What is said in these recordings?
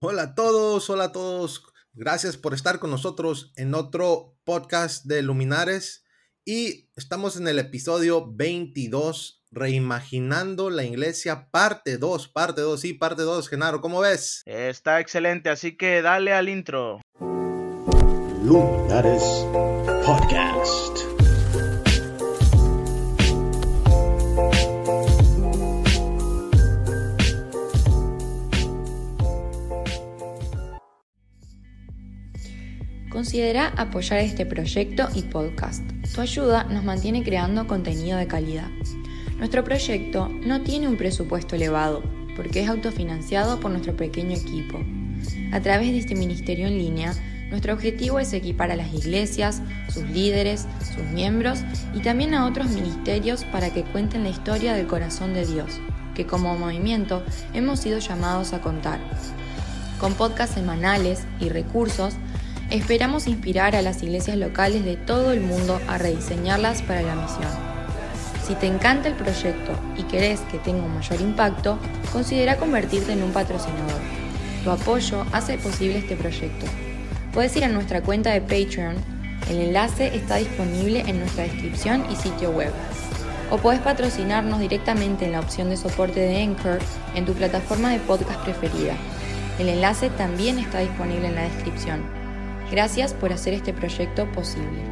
Hola a todos, hola a todos. Gracias por estar con nosotros en otro podcast de Luminares y estamos en el episodio 22, Reimaginando la Iglesia, parte 2, parte 2, sí, parte 2. Genaro, ¿cómo ves? Está excelente, así que dale al intro. Luminares Podcast. Considera apoyar este proyecto y podcast. Tu ayuda nos mantiene creando contenido de calidad. Nuestro proyecto no tiene un presupuesto elevado, porque es autofinanciado por nuestro pequeño equipo. A través de este ministerio en línea, nuestro objetivo es equipar a las iglesias, sus líderes, sus miembros y también a otros ministerios para que cuenten la historia del corazón de Dios, que como movimiento hemos sido llamados a contar. Con podcasts semanales y recursos, Esperamos inspirar a las iglesias locales de todo el mundo a rediseñarlas para la misión. Si te encanta el proyecto y querés que tenga un mayor impacto, considera convertirte en un patrocinador. Tu apoyo hace posible este proyecto. Puedes ir a nuestra cuenta de Patreon, el enlace está disponible en nuestra descripción y sitio web. O puedes patrocinarnos directamente en la opción de soporte de Anchor en tu plataforma de podcast preferida. El enlace también está disponible en la descripción. Gracias por hacer este proyecto posible.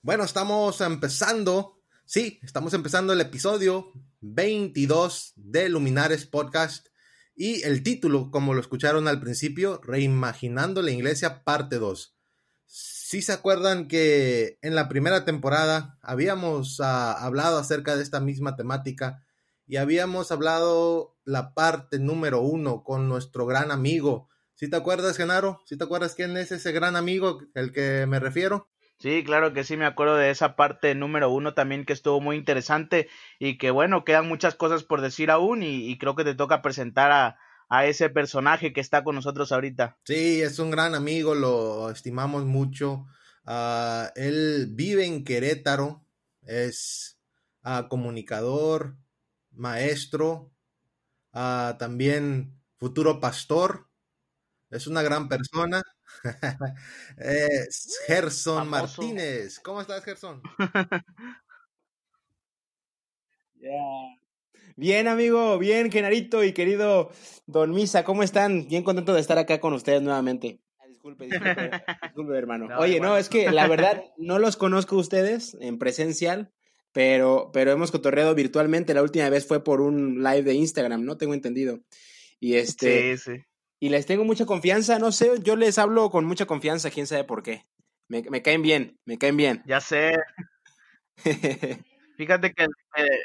Bueno, estamos empezando, sí, estamos empezando el episodio 22 de Luminares Podcast y el título, como lo escucharon al principio, Reimaginando la Iglesia, parte 2. Si se acuerdan que en la primera temporada habíamos uh, hablado acerca de esta misma temática y habíamos hablado la parte número uno con nuestro gran amigo. ¿Sí te acuerdas, Genaro? ¿Sí te acuerdas quién es ese gran amigo el que me refiero? Sí, claro que sí, me acuerdo de esa parte número uno también que estuvo muy interesante y que bueno, quedan muchas cosas por decir aún y, creo que te toca presentar a, a, ese personaje que está con nosotros ahorita. Sí, es un gran amigo, lo estimamos mucho. Uh, él vive en Querétaro, es uh, comunicador, maestro, uh, también futuro pastor. Es una gran persona. es Gerson Famoso. Martínez. ¿Cómo estás, Gerson? yeah. Bien, amigo, bien, Genarito y querido Don Misa, ¿cómo están? Bien contento de estar acá con ustedes nuevamente. Disculpe, disculpe, disculpe hermano. No, Oye, no, es que la verdad no los conozco a ustedes en presencial, pero, pero hemos cotorreado virtualmente. La última vez fue por un live de Instagram, ¿no? Tengo entendido. Y este. Sí, sí. Y les tengo mucha confianza, no sé, yo les hablo con mucha confianza, quién sabe por qué. Me, me caen bien, me caen bien. Ya sé. Fíjate que eh,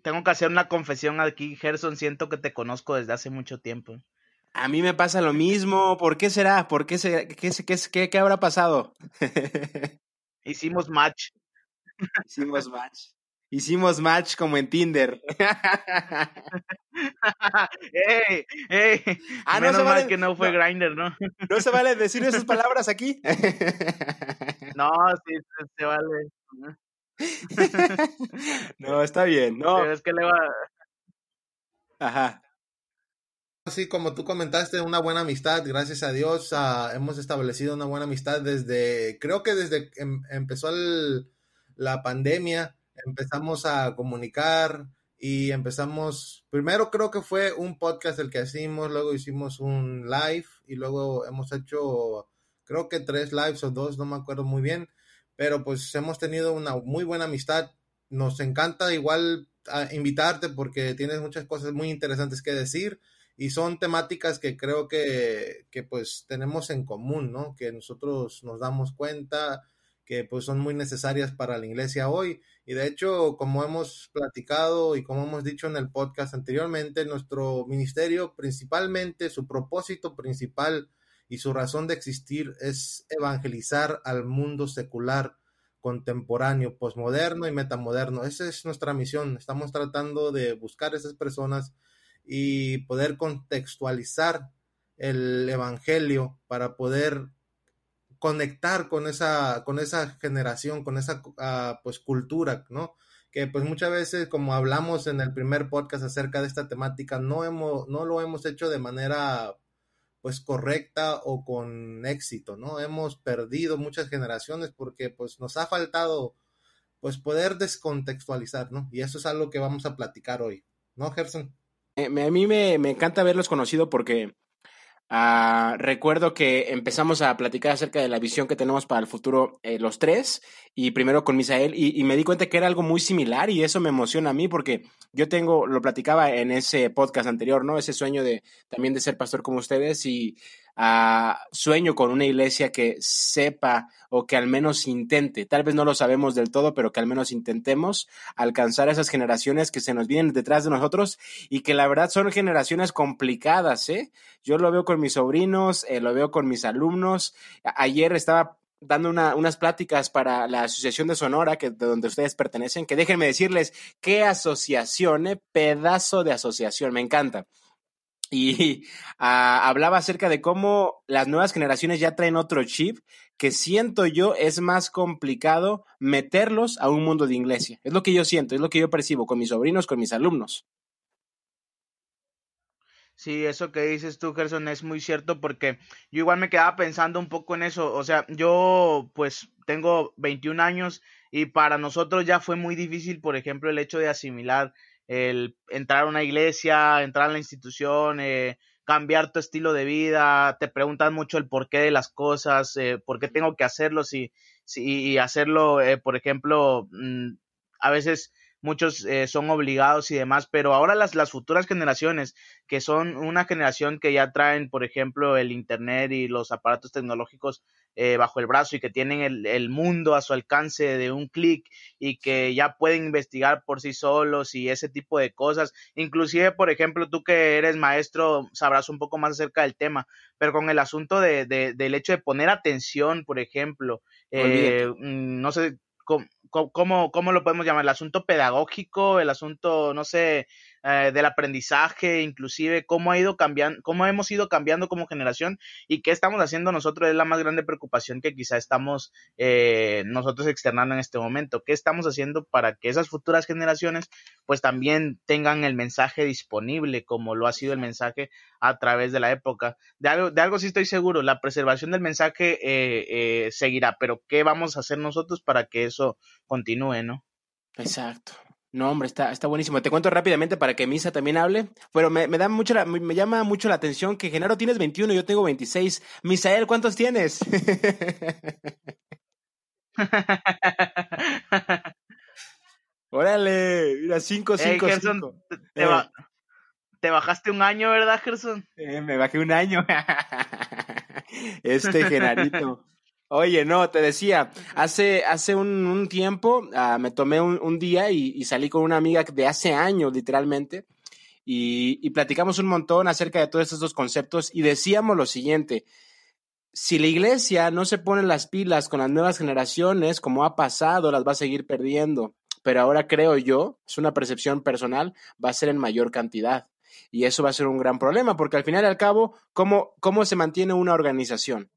tengo que hacer una confesión aquí, Gerson. Siento que te conozco desde hace mucho tiempo. A mí me pasa lo mismo. ¿Por qué será? ¿Por qué, será? ¿Qué, qué, qué, qué habrá pasado? Hicimos match. Hicimos match. Hicimos match como en Tinder. ¡Ey! ¡Ey! Ah, Menos no se mal que no fue Grinder, ¿no? ¿No se vale decir esas palabras aquí? no, sí, se vale. no, está bien, no. Pero es que le va. Ajá. Así como tú comentaste, una buena amistad, gracias a Dios, uh, hemos establecido una buena amistad desde, creo que desde que em, empezó el, la pandemia, empezamos a comunicar y empezamos, primero creo que fue un podcast el que hicimos, luego hicimos un live y luego hemos hecho, creo que tres lives o dos, no me acuerdo muy bien, pero pues hemos tenido una muy buena amistad. Nos encanta igual invitarte porque tienes muchas cosas muy interesantes que decir y son temáticas que creo que, que pues tenemos en común, ¿no? Que nosotros nos damos cuenta que pues son muy necesarias para la iglesia hoy. Y de hecho, como hemos platicado y como hemos dicho en el podcast anteriormente, nuestro ministerio principalmente, su propósito principal y su razón de existir es evangelizar al mundo secular, contemporáneo, posmoderno y metamoderno. Esa es nuestra misión. Estamos tratando de buscar esas personas y poder contextualizar el evangelio para poder conectar con esa, con esa generación, con esa uh, pues cultura, ¿no? que pues muchas veces como hablamos en el primer podcast acerca de esta temática, no, hemos, no lo hemos hecho de manera pues correcta o con éxito, ¿no? Hemos perdido muchas generaciones porque pues nos ha faltado pues poder descontextualizar, ¿no? Y eso es algo que vamos a platicar hoy, ¿no, Gerson? Eh, a mí me, me encanta haberlos conocido porque Uh, recuerdo que empezamos a platicar acerca de la visión que tenemos para el futuro eh, los tres, y primero con Misael, y, y, me di cuenta que era algo muy similar y eso me emociona a mí porque yo tengo, lo platicaba en ese podcast anterior, ¿no? Ese sueño de también de ser pastor como ustedes y sueño con una iglesia que sepa o que al menos intente, tal vez no lo sabemos del todo, pero que al menos intentemos alcanzar esas generaciones que se nos vienen detrás de nosotros y que la verdad son generaciones complicadas, ¿eh? Yo lo veo con mis sobrinos, eh, lo veo con mis alumnos. Ayer estaba dando una, unas pláticas para la Asociación de Sonora, que, de donde ustedes pertenecen, que déjenme decirles qué asociación, eh, pedazo de asociación, me encanta. Y ah, hablaba acerca de cómo las nuevas generaciones ya traen otro chip que siento yo es más complicado meterlos a un mundo de iglesia. Es lo que yo siento, es lo que yo percibo con mis sobrinos, con mis alumnos. Sí, eso que dices tú, Gerson, es muy cierto porque yo igual me quedaba pensando un poco en eso. O sea, yo pues tengo 21 años y para nosotros ya fue muy difícil, por ejemplo, el hecho de asimilar el entrar a una iglesia, entrar a la institución, eh, cambiar tu estilo de vida, te preguntan mucho el porqué de las cosas, eh, por qué tengo que hacerlo, si, si y hacerlo, eh, por ejemplo, mm, a veces muchos eh, son obligados y demás, pero ahora las, las futuras generaciones, que son una generación que ya traen, por ejemplo, el Internet y los aparatos tecnológicos eh, bajo el brazo y que tienen el, el mundo a su alcance de un clic y que ya pueden investigar por sí solos y ese tipo de cosas. Inclusive, por ejemplo, tú que eres maestro sabrás un poco más acerca del tema, pero con el asunto de, de del hecho de poner atención, por ejemplo, eh, mm, no sé, ¿cómo, cómo, lo podemos llamar? El asunto pedagógico, el asunto, no sé, eh, del aprendizaje, inclusive cómo ha ido cambiando, hemos ido cambiando como generación y qué estamos haciendo nosotros es la más grande preocupación que quizá estamos eh, nosotros externando en este momento. ¿Qué estamos haciendo para que esas futuras generaciones pues también tengan el mensaje disponible como lo ha sido el mensaje a través de la época? De algo, de algo sí estoy seguro, la preservación del mensaje eh, eh seguirá, pero ¿qué vamos a hacer nosotros para que eso continúe, no? Exacto. No, hombre, está, está buenísimo. Te cuento rápidamente para que Misa también hable. Pero me, me da mucho la, me llama mucho la atención que Genaro tienes 21, yo tengo 26. Misael, ¿cuántos tienes? Órale, mira, 5, 5, 5. Te, te, bajaste un año, ¿verdad, Gerson? Eh, me bajé un año. este Genarito. Oye, no, te decía, hace, hace un, un tiempo uh, me tomé un, un día y, y, salí con una amiga de hace años, literalmente, y, y platicamos un montón acerca de todos estos conceptos y decíamos lo siguiente, si la iglesia no se pone las pilas con las nuevas generaciones, como ha pasado, las va a seguir perdiendo. Pero ahora creo yo, es una percepción personal, va a ser en mayor cantidad. Y eso va a ser un gran problema, porque al final y al cabo, ¿cómo, cómo se mantiene una organización?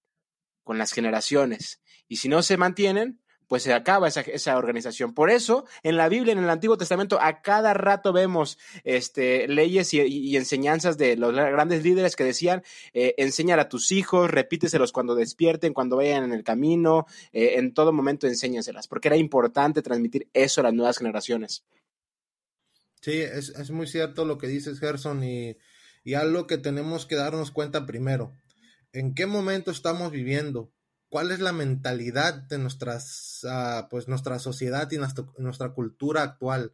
Con las generaciones. Y si no se mantienen, pues se acaba esa, esa, organización. Por eso, en la Biblia, en el Antiguo Testamento, a cada rato vemos este, leyes y, enseñanzas de los grandes líderes que decían, eh, enseñar a tus hijos, repíteselos cuando despierten, cuando vayan en el camino, eh, en todo momento enséñaselas, porque era importante transmitir eso a las nuevas generaciones. Sí, es, es muy cierto lo que dices, Gerson, y algo que tenemos que darnos cuenta primero en qué momento estamos viviendo, cuál es la mentalidad de nuestras, uh, pues nuestra sociedad y nuestra, cultura actual.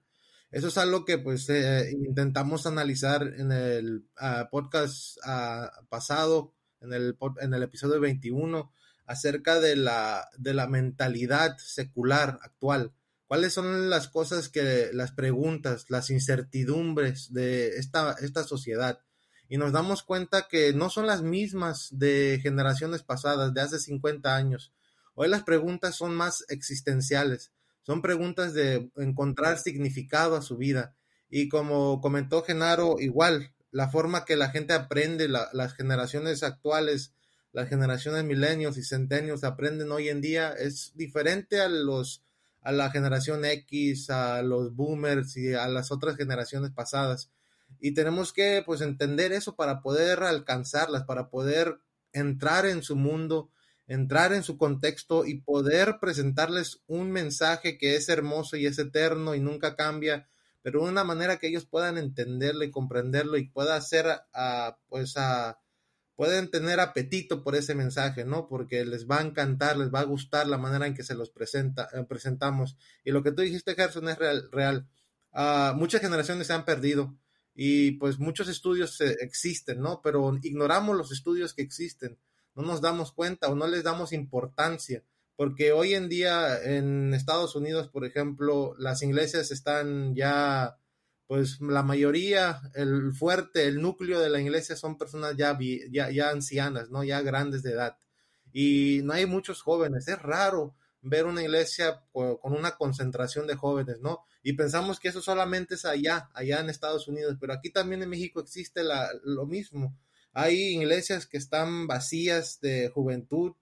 Eso es algo que pues eh, intentamos analizar en el uh, podcast uh, pasado, en el, en el episodio 21, acerca de la, de la mentalidad secular actual. ¿Cuáles son las cosas que, las preguntas, las incertidumbres de esta, esta sociedad? Y nos damos cuenta que no son las mismas de generaciones pasadas, de hace 50 años. Hoy las preguntas son más existenciales, son preguntas de encontrar significado a su vida. Y como comentó Genaro, igual, la forma que la gente aprende, la, las generaciones actuales, las generaciones milenios y centenios aprenden hoy en día es diferente a los a la generación X, a los boomers y a las otras generaciones pasadas. Y tenemos que pues entender eso para poder alcanzarlas, para poder entrar en su mundo, entrar en su contexto y poder presentarles un mensaje que es hermoso y es eterno y nunca cambia, pero de una manera que ellos puedan entenderlo y comprenderlo y pueda hacer a, pues a pueden tener apetito por ese mensaje, ¿no? Porque les va a encantar, les va a gustar la manera en que se los presenta, eh, presentamos. Y lo que tú dijiste, Gerson, es real. real. Ah, muchas generaciones se han perdido y pues muchos estudios existen, ¿no? Pero ignoramos los estudios que existen, no nos damos cuenta o no les damos importancia, porque hoy en día en Estados Unidos, por ejemplo, las iglesias están ya pues la mayoría, el fuerte, el núcleo de la iglesia son personas ya, ya, ya ancianas, ¿no? Ya grandes de edad. Y no hay muchos jóvenes. Es raro ver una iglesia con una concentración de jóvenes, ¿no? Y pensamos que eso solamente es allá, allá en Estados Unidos, pero aquí también en México existe la, lo mismo. Hay iglesias que están vacías de juventud,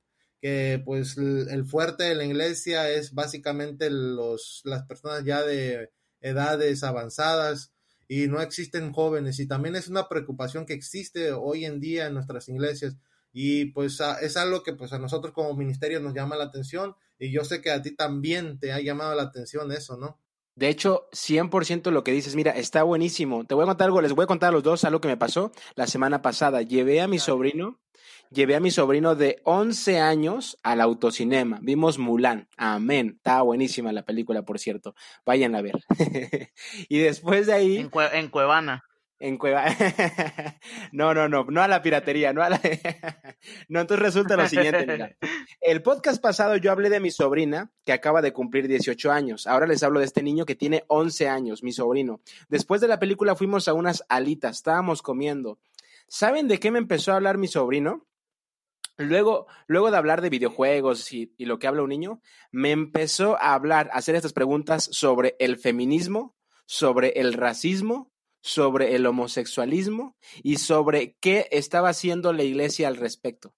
que pues el, fuerte de la iglesia es básicamente los, las personas ya de edades avanzadas y no existen jóvenes y también es una preocupación que existe hoy en día en nuestras iglesias y pues es algo que pues a nosotros como ministerio nos llama la atención y yo sé que a ti también te ha llamado la atención eso, ¿no? De hecho, 100% lo que dices, mira, está buenísimo. Te voy a contar algo, les voy a contar a los dos algo que me pasó la semana pasada. Llevé a mi sobrino llevé a mi sobrino de 11 años al autocinema. Vimos Mulan. Amén. Estaba buenísima la película, por cierto. Vayan a ver. y después de ahí... En, en Cuevana. En Cueva. no, no, no, no a la piratería, no a la. no, entonces resulta lo siguiente, mira. El podcast pasado yo hablé de mi sobrina que acaba de cumplir 18 años. Ahora les hablo de este niño que tiene 11 años, mi sobrino. Después de la película fuimos a unas alitas, estábamos comiendo. ¿Saben de qué me empezó a hablar mi sobrino? Luego, luego de hablar de videojuegos y, lo que habla un niño, me empezó a hablar, a hacer estas preguntas sobre el feminismo, sobre el racismo, sobre el homosexualismo y sobre qué estaba haciendo la iglesia al respecto.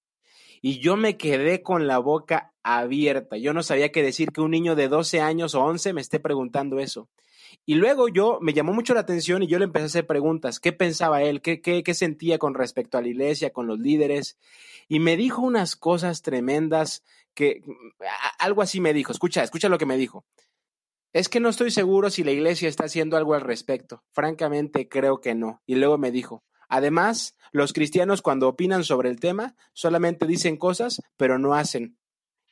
Y yo me quedé con la boca abierta. Yo no sabía qué decir que un niño de 12 años o 11 me esté preguntando eso. Y luego yo me llamó mucho la atención y yo le empecé a hacer preguntas. ¿Qué pensaba él? ¿Qué, qué, qué sentía con respecto a la iglesia, con los líderes? Y me dijo unas cosas tremendas que algo así me dijo. Escucha, escucha lo que me dijo. Es que no estoy seguro si la iglesia está haciendo algo al respecto. Francamente, creo que no. Y luego me dijo, además, los cristianos cuando opinan sobre el tema solamente dicen cosas, pero no hacen.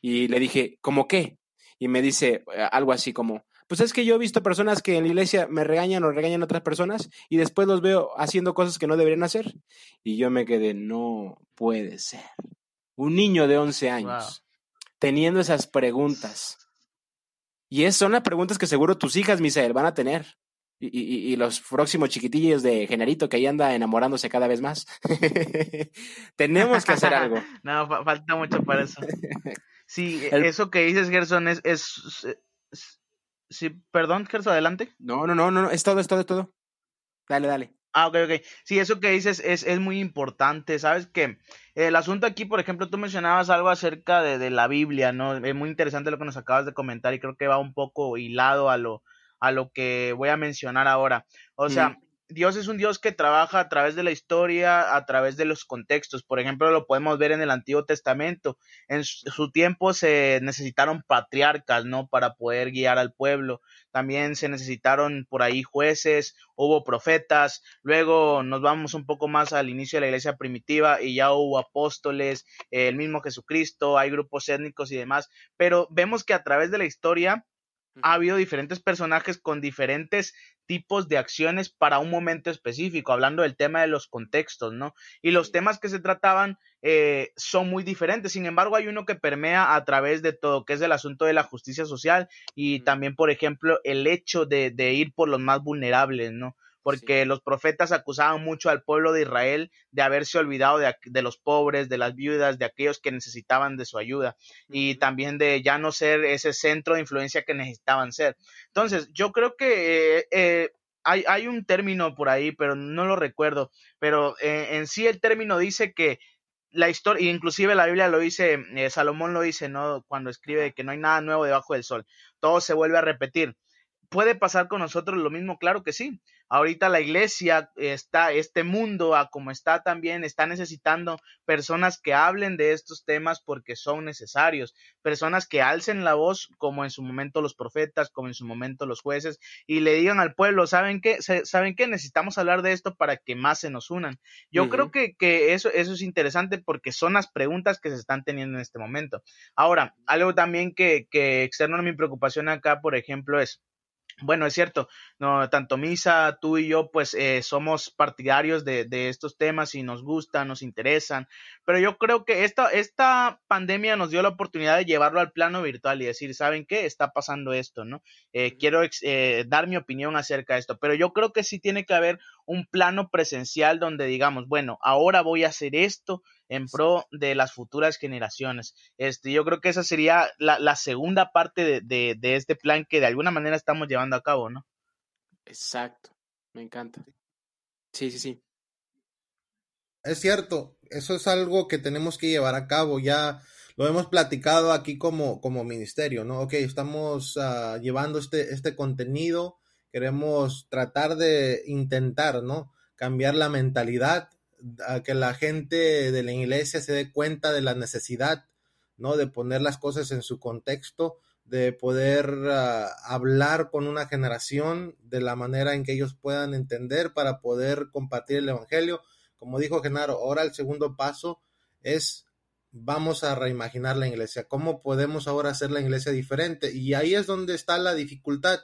Y le dije, ¿cómo qué? Y me dice eh, algo así como, pues es que yo he visto personas que en la iglesia me regañan o regañan a otras personas y después los veo haciendo cosas que no deberían hacer. Y yo me quedé, no puede ser. Un niño de 11 años teniendo esas preguntas. Y es, son las preguntas que seguro tus hijas, Misael, van a tener. Y, y, los próximos chiquitillos de Generito que ahí anda enamorándose cada vez más. Tenemos que hacer algo. no, falta mucho para eso. Sí, eso que dices, Gerson, es, es, Sí, perdón, Gerson, adelante. No, no, no, no, es todo, es todo, es todo. Dale, dale. Ah, ok, ok. Sí, eso que dices es, es muy importante. Sabes que el asunto aquí, por ejemplo, tú mencionabas algo acerca de, de, la Biblia, ¿no? Es muy interesante lo que nos acabas de comentar y creo que va un poco hilado a lo, a lo que voy a mencionar ahora. O sea, Dios es un Dios que trabaja a través de la historia, a través de los contextos. Por ejemplo, lo podemos ver en el Antiguo Testamento. En su tiempo se necesitaron patriarcas, ¿no? Para poder guiar al pueblo. También se necesitaron por ahí jueces, hubo profetas. Luego nos vamos un poco más al inicio de la iglesia primitiva y ya hubo apóstoles, el mismo Jesucristo, hay grupos étnicos y demás. Pero vemos que a través de la historia ha habido diferentes personajes con diferentes tipos de acciones para un momento específico, hablando del tema de los contextos, ¿no? Y los temas que se trataban eh, son muy diferentes. Sin embargo, hay uno que permea a través de todo, que es el asunto de la justicia social y también, por ejemplo, el hecho de, de ir por los más vulnerables, ¿no? Porque los profetas acusaban mucho al pueblo de Israel de haberse olvidado de, los pobres, de las viudas, de aquellos que necesitaban de su ayuda y también de ya no ser ese centro de influencia que necesitaban ser. Entonces, yo creo que eh, eh, hay, hay, un término por ahí, pero no lo recuerdo, pero eh, en sí el término dice que la historia, inclusive la Biblia lo dice, eh, Salomón lo dice, ¿no? Cuando escribe que no hay nada nuevo debajo del sol, todo se vuelve a repetir. ¿Puede pasar con nosotros lo mismo? Claro que sí. Ahorita la iglesia está, este mundo, a como está también, está necesitando personas que hablen de estos temas porque son necesarios, personas que alcen la voz como en su momento los profetas, como en su momento los jueces, y le digan al pueblo, ¿saben qué? ¿Saben qué? Necesitamos hablar de esto para que más se nos unan. Yo creo que, que eso, eso es interesante porque son las preguntas que se están teniendo en este momento. Ahora, algo también que, que externo a mi preocupación acá, por ejemplo, es bueno, es cierto, no, tanto Misa, tú y yo, pues eh, somos partidarios de, de, estos temas y nos gustan, nos interesan, pero yo creo que esta, esta pandemia nos dio la oportunidad de llevarlo al plano virtual y decir, ¿saben qué? Está pasando esto, ¿no? Eh, quiero eh, dar mi opinión acerca de esto, pero yo creo que sí tiene que haber un plano presencial donde digamos, bueno, ahora voy a hacer esto, en pro de las futuras generaciones. Este, yo creo que esa sería la, la segunda parte de, de, de, este plan que de alguna manera estamos llevando a cabo, ¿no? Exacto, me encanta. Sí, sí, sí. Es cierto, eso es algo que tenemos que llevar a cabo. Ya lo hemos platicado aquí como, como ministerio, ¿no? Ok, estamos uh, llevando este, este contenido, queremos tratar de intentar, ¿no? Cambiar la mentalidad a que la gente de la iglesia se dé cuenta de la necesidad, ¿no? De poner las cosas en su contexto, de poder uh, hablar con una generación de la manera en que ellos puedan entender para poder compartir el evangelio. Como dijo Genaro, ahora el segundo paso es vamos a reimaginar la iglesia. ¿Cómo podemos ahora hacer la iglesia diferente? Y ahí es donde está la dificultad.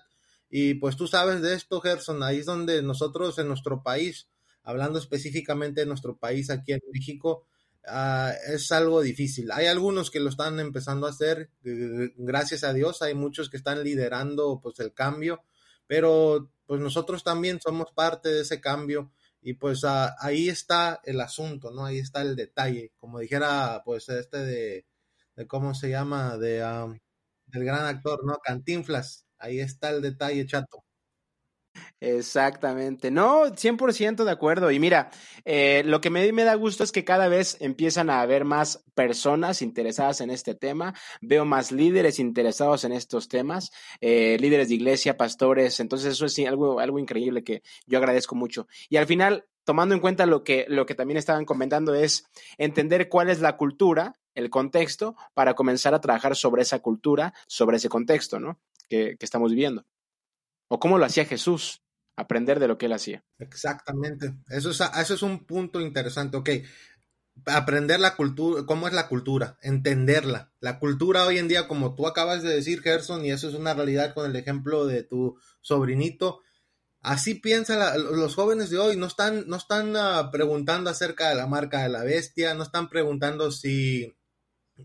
Y pues tú sabes de esto, Gerson, ahí es donde nosotros en nuestro país hablando específicamente de nuestro país aquí en México, uh, es algo difícil. Hay algunos que lo están empezando a hacer, gracias a Dios, hay muchos que están liderando pues el cambio, pero pues nosotros también somos parte de ese cambio y pues uh, ahí está el asunto, ¿no? Ahí está el detalle, como dijera pues este de, de cómo se llama, de um, del gran actor, ¿no? Cantinflas, ahí está el detalle, chato. Exactamente. No, 100% de acuerdo. Y mira, eh, lo que me, da gusto es que cada vez empiezan a haber más personas interesadas en este tema. Veo más líderes interesados en estos temas, eh, líderes de iglesia, pastores. Entonces eso es algo, increíble que yo agradezco mucho. Y al final, tomando en cuenta lo que también estaban comentando, es entender cuál es la cultura, el contexto, para comenzar a trabajar sobre esa cultura, sobre ese contexto, ¿no? Que, que estamos viviendo. O cómo lo hacía Jesús, aprender de lo que él hacía. Exactamente. Eso es, eso es un punto interesante. Ok, aprender la cultura, cómo es la cultura, entenderla. La cultura hoy en día, como tú acabas de decir, Gerson, y eso es una realidad con el ejemplo de tu sobrinito. Así piensan los jóvenes de hoy, no están, no están uh, preguntando acerca de la marca de la bestia, no están preguntando si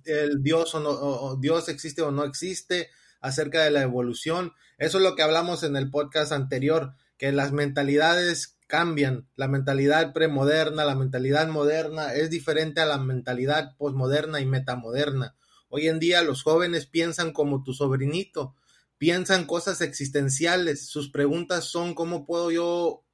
el Dios o no, o Dios existe o no existe, acerca de la evolución. Eso es lo que hablamos en el podcast anterior, que las mentalidades cambian. La mentalidad premoderna, la mentalidad moderna es diferente a la mentalidad posmoderna y metamoderna. Hoy en día los jóvenes piensan como tu sobrinito, piensan cosas existenciales. Sus preguntas son cómo puedo yo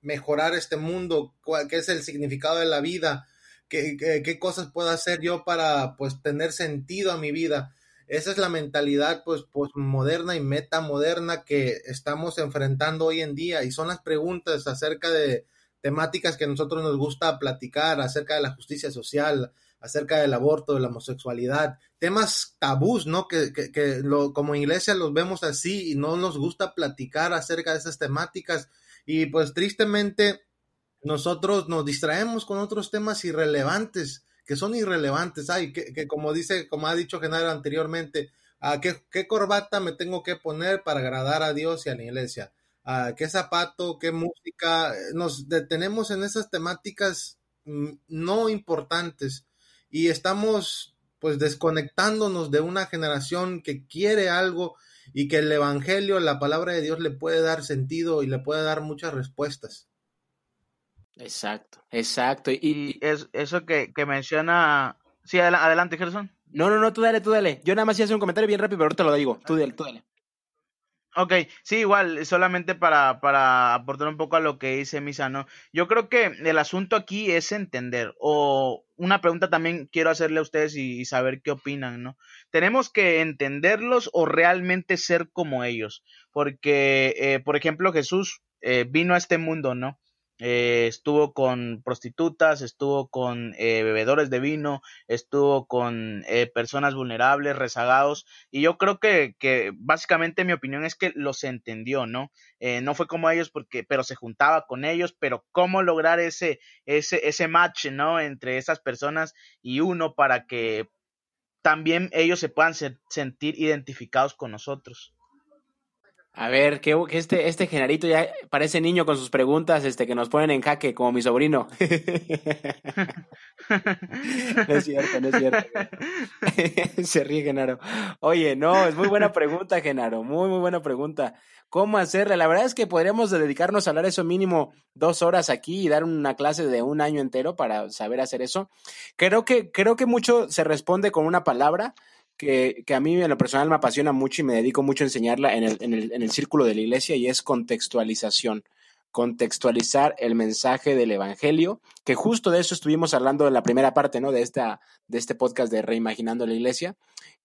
mejorar este mundo, qué es el significado de la vida, qué, cosas puedo hacer yo para pues tener sentido a mi vida. Esa es la mentalidad pues postmoderna y metamoderna que estamos enfrentando hoy en día y son las preguntas acerca de temáticas que a nosotros nos gusta platicar, acerca de la justicia social, acerca del aborto, de la homosexualidad, temas tabús, ¿no? Que, que, que lo, como iglesia los vemos así y no nos gusta platicar acerca de esas temáticas y pues tristemente nosotros nos distraemos con otros temas irrelevantes que son irrelevantes. Ay, que, que como dice, como ha dicho Genaro anteriormente, ¿a qué, qué, corbata me tengo que poner para agradar a Dios y a la iglesia? ¿A qué zapato, qué música? Nos detenemos en esas temáticas mm, no importantes y estamos pues desconectándonos de una generación que quiere algo y que el Evangelio, la palabra de Dios le puede dar sentido y le puede dar muchas respuestas. Exacto, exacto. Y, y es, eso que, que, menciona. Sí, adel adelante, Gerson. No, no, no, tú dale, tú dale. Yo nada más hacer un comentario bien rápido, pero ahorita lo digo. Tú dale, tú dale. Ok, sí, igual, solamente para, para aportar un poco a lo que dice Misa, ¿no? Yo creo que el asunto aquí es entender, o una pregunta también quiero hacerle a ustedes y, saber qué opinan, ¿no? ¿Tenemos que entenderlos o realmente ser como ellos? Porque, eh, por ejemplo, Jesús eh, vino a este mundo, ¿no? Eh, estuvo con prostitutas, estuvo con eh, bebedores de vino, estuvo con eh, personas vulnerables, rezagados, y yo creo que, que, básicamente mi opinión es que los entendió, ¿no? no fue como ellos porque, pero se juntaba con ellos, pero cómo lograr ese, ese, ese match, ¿no? Entre esas personas y uno para que también ellos se puedan sentir identificados con nosotros. A ver, que, este, este Genarito ya parece niño con sus preguntas este, que nos ponen en jaque, como mi sobrino. no es cierto, no es cierto. Se ríe Genaro. Oye, no, es muy buena pregunta, Genaro. Muy, muy buena pregunta. ¿Cómo hacerle? La verdad es que podríamos dedicarnos a hablar eso mínimo dos horas aquí y dar una clase de un año entero para saber hacer eso. Creo que, creo que mucho se responde con una palabra que, a mí en lo personal me apasiona mucho y me dedico mucho a enseñarla en el, en el, en el círculo de la iglesia y es contextualización contextualizar el mensaje del evangelio, que justo de eso estuvimos hablando en la primera parte, ¿no? De esta, de este podcast de Reimaginando la Iglesia,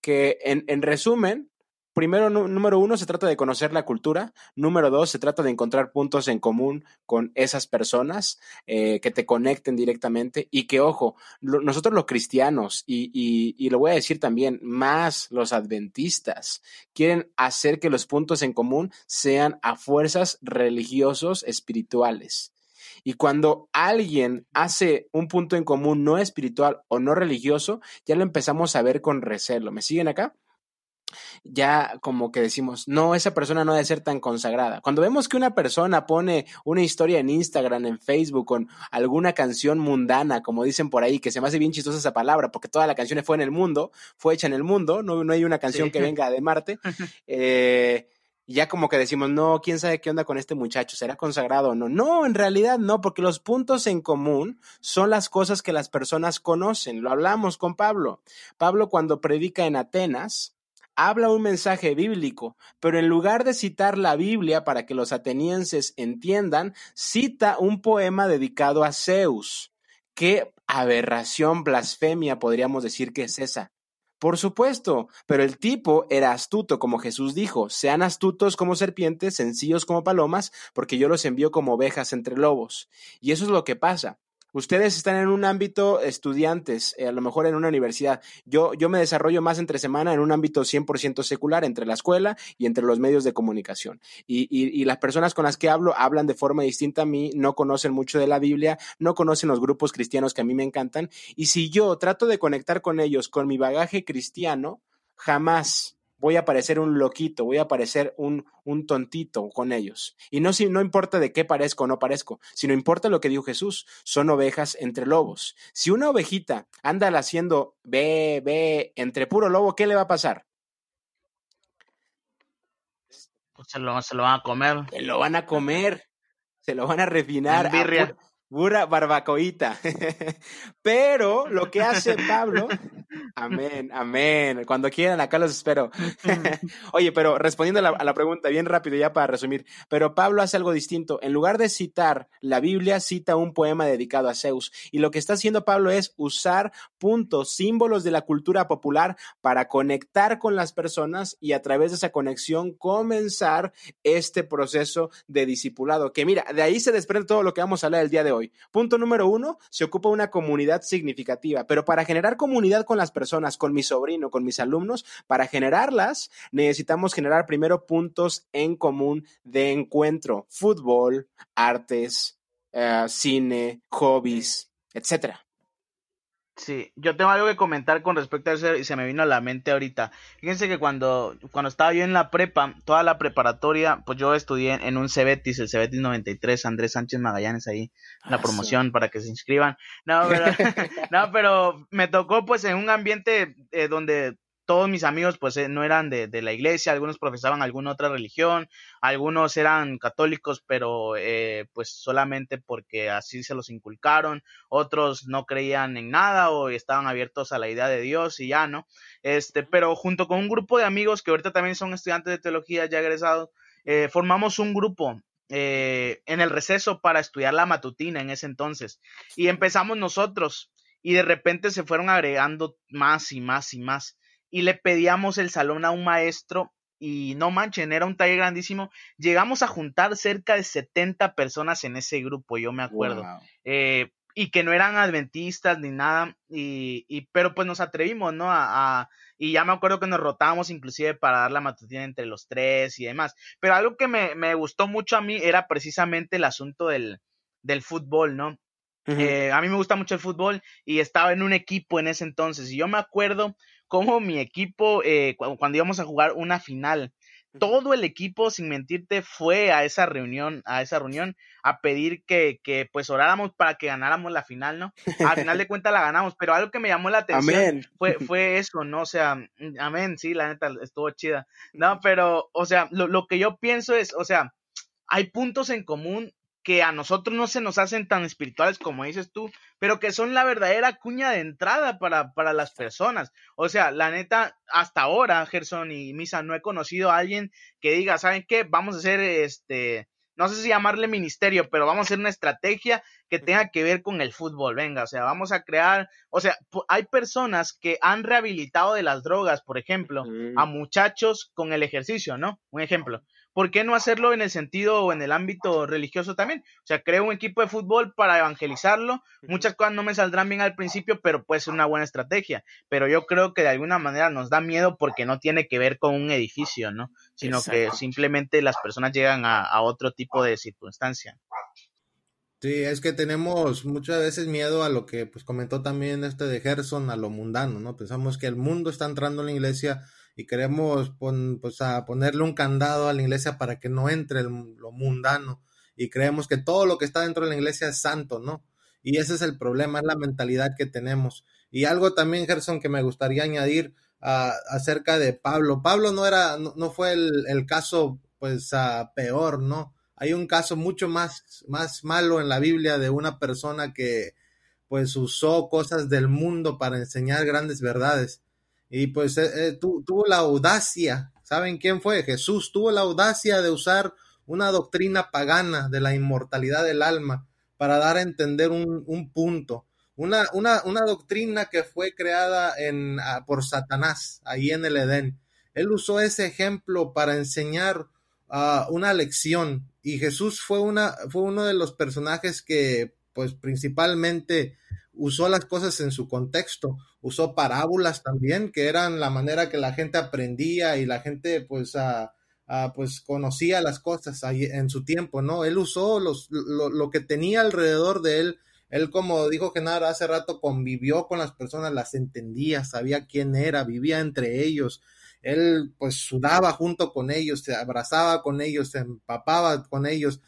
que en resumen, primero, número uno, se trata de conocer la cultura. Número dos, se trata de encontrar puntos en común con esas personas eh, que te conecten directamente y que, ojo, nosotros los cristianos, y, y, y, lo voy a decir también, más los adventistas, quieren hacer que los puntos en común sean a fuerzas religiosos espirituales. Y cuando alguien hace un punto en común no espiritual o no religioso, ya lo empezamos a ver con recelo. ¿Me siguen acá? Ya como que decimos, no, esa persona no debe ser tan consagrada. Cuando vemos que una persona pone una historia en Instagram, en Facebook, con alguna canción mundana, como dicen por ahí, que se me hace bien chistosa esa palabra, porque toda la canción fue en el mundo, fue hecha en el mundo, no, no hay una canción que venga de Marte. Eh, ya como que decimos, no, quién sabe qué onda con este muchacho, será consagrado o no. No, en realidad no, porque los puntos en común son las cosas que las personas conocen. Lo hablamos con Pablo. Pablo cuando predica en Atenas, habla un mensaje bíblico, pero en lugar de citar la Biblia para que los atenienses entiendan, cita un poema dedicado a Zeus. ¿Qué aberración, blasfemia podríamos decir que es esa? Por supuesto, pero el tipo era astuto, como Jesús dijo, sean astutos como serpientes, sencillos como palomas, porque yo los envío como ovejas entre lobos. Y eso es lo que pasa. Ustedes están en un ámbito estudiantes, eh, a lo mejor en una universidad. Yo, yo me desarrollo más entre semana en un ámbito 100% secular, entre la escuela y entre los medios de comunicación. Y, y, las personas con las que hablo hablan de forma distinta a mí, no conocen mucho de la Biblia, no conocen los grupos cristianos que a mí me encantan. Y si yo trato de conectar con ellos con mi bagaje cristiano, jamás voy a parecer un loquito, voy a parecer un, un tontito con ellos. Y no, si, no importa de qué parezco o no parezco, sino importa lo que dijo Jesús, son ovejas entre lobos. Si una ovejita anda haciendo ve, ve, entre puro lobo, ¿qué le va a pasar? Pues se lo, se lo van a comer. Se lo van a comer, se lo van a refinar. Pura barbacoita. Pero lo que hace Pablo, amén, amén. Cuando quieran, acá los espero. Oye, pero respondiendo a la, a la, pregunta, bien rápido ya para resumir, pero Pablo hace algo distinto. En lugar de citar la Biblia, cita un poema dedicado a Zeus. Y lo que está haciendo Pablo es usar puntos, símbolos de la cultura popular para conectar con las personas y a través de esa conexión comenzar este proceso de discipulado. Que mira, de ahí se desprende todo lo que vamos a hablar el día de hoy. Punto número uno, se ocupa una comunidad significativa, pero para generar comunidad con las personas, con mi sobrino, con mis alumnos, para generarlas necesitamos generar primero puntos en común de encuentro, fútbol, artes, eh, cine, hobbies, etcétera. Sí, yo tengo algo que comentar con respecto a eso y se me vino a la mente ahorita. Fíjense que cuando, cuando estaba yo en la prepa, toda la preparatoria, pues yo estudié en un Cebetis, el Cebetis 93, Andrés Sánchez Magallanes ahí, la ah, promoción para que se inscriban. No, pero, no, pero me tocó pues en un ambiente eh, donde todos mis amigos pues eh, no eran de, de, la iglesia, algunos profesaban alguna otra religión, algunos eran católicos pero eh, pues solamente porque así se los inculcaron, otros no creían en nada o estaban abiertos a la idea de Dios y ya, ¿no? Este, pero junto con un grupo de amigos que ahorita también son estudiantes de teología ya egresados, eh, formamos un grupo en el receso para estudiar la matutina en ese entonces y empezamos nosotros y de repente se fueron agregando más y más y más. Y le pedíamos el salón a un maestro y no manchen, era un taller grandísimo. Llegamos a juntar cerca de 70 personas en ese grupo, yo me acuerdo. Eh, y que no eran adventistas ni nada, y, y pero pues nos atrevimos, ¿no? A, y ya me acuerdo que nos rotábamos inclusive para dar la matutina entre los tres y demás. Pero algo que me, me gustó mucho a mí era precisamente el asunto del, del fútbol, ¿no? Eh, a mí me gusta mucho el fútbol y estaba en un equipo en ese entonces. Y yo me acuerdo cómo mi equipo, eh, cuando íbamos a jugar una final, todo el equipo, sin mentirte, fue a esa reunión, a esa reunión, a pedir que, que pues oráramos para que ganáramos la final, ¿no? Al final de cuentas la ganamos, pero algo que me llamó la atención fue, fue eso, ¿no? O sea, mm, amén, sí, la neta, estuvo chida. No, pero, o sea, lo, lo que yo pienso es, o sea, hay puntos en común que a nosotros no se nos hacen tan espirituales como dices tú, pero que son la verdadera cuña de entrada para, para las personas. O sea, la neta, hasta ahora, Gerson y Misa, no he conocido a alguien que diga, ¿saben qué? Vamos a hacer este, no sé si llamarle ministerio, pero vamos a hacer una estrategia que tenga que ver con el fútbol. Venga, o sea, vamos a crear, o sea, hay personas que han rehabilitado de las drogas, por ejemplo, a muchachos con el ejercicio, ¿no? Un ejemplo. ¿Por qué no hacerlo en el sentido o en el ámbito religioso también? O sea, creo un equipo de fútbol para evangelizarlo. Muchas cosas no me saldrán bien al principio, pero puede ser una buena estrategia. Pero yo creo que de alguna manera nos da miedo porque no tiene que ver con un edificio, ¿no? Sino que simplemente las personas llegan a, otro tipo de circunstancia. Sí, es que tenemos muchas veces miedo a lo que pues comentó también este de Gerson, a lo mundano, ¿no? Pensamos que el mundo está entrando en la iglesia y queremos pues, ponerle un candado a la iglesia para que no entre lo mundano y creemos que todo lo que está dentro de la iglesia es santo, ¿no? Y ese es el problema, es la mentalidad que tenemos. Y algo también, Gerson, que me gustaría añadir ah, acerca de Pablo. Pablo no era, no, fue el, caso, pues, uh, peor, ¿no? Hay un caso mucho más, más malo en la Biblia de una persona que, pues, usó cosas del mundo para enseñar grandes verdades. Y pues eh, eh, tuvo la audacia, ¿saben quién fue? Jesús tuvo la audacia de usar una doctrina pagana de la inmortalidad del alma para dar a entender un, punto. Una, una, una, doctrina que fue creada en, ah, por Satanás ahí en el Edén. Él usó ese ejemplo para enseñar uh, una lección y Jesús fue, una, fue uno de los personajes que pues principalmente usó las cosas en su contexto, usó parábolas también, que eran la manera que la gente aprendía y la gente pues, pues conocía las cosas ahí en su tiempo, ¿no? Él usó los, lo, que tenía alrededor de él. Él, como dijo Genaro hace rato, convivió con las personas, las entendía, sabía quién era, vivía entre ellos. Él pues sudaba junto con ellos, se abrazaba con ellos, se empapaba con ellos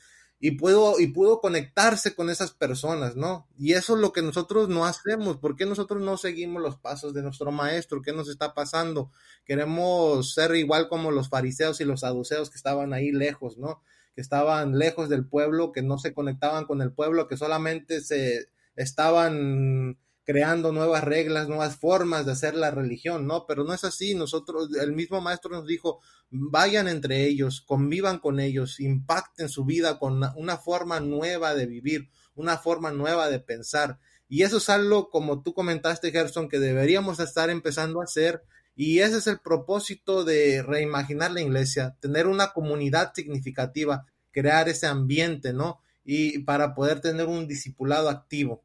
y pudo, y pudo conectarse con esas personas, ¿no? Y eso es lo que nosotros no hacemos. ¿Por qué nosotros no seguimos los pasos de nuestro maestro? ¿Qué nos está pasando? Queremos ser igual como los fariseos y los saduceos que estaban ahí lejos, ¿no? Que estaban lejos del pueblo, que no se conectaban con el pueblo, que solamente se estaban creando nuevas reglas, nuevas formas de hacer la religión, ¿no? Pero no es así. Nosotros, el mismo maestro nos dijo, vayan entre ellos, convivan con ellos, impacten su vida con una, forma nueva de vivir, una forma nueva de pensar. Y eso es algo, como tú comentaste, Gerson, que deberíamos estar empezando a hacer. Y ese es el propósito de reimaginar la iglesia, tener una comunidad significativa, crear ese ambiente, ¿no? Y para poder tener un discipulado activo.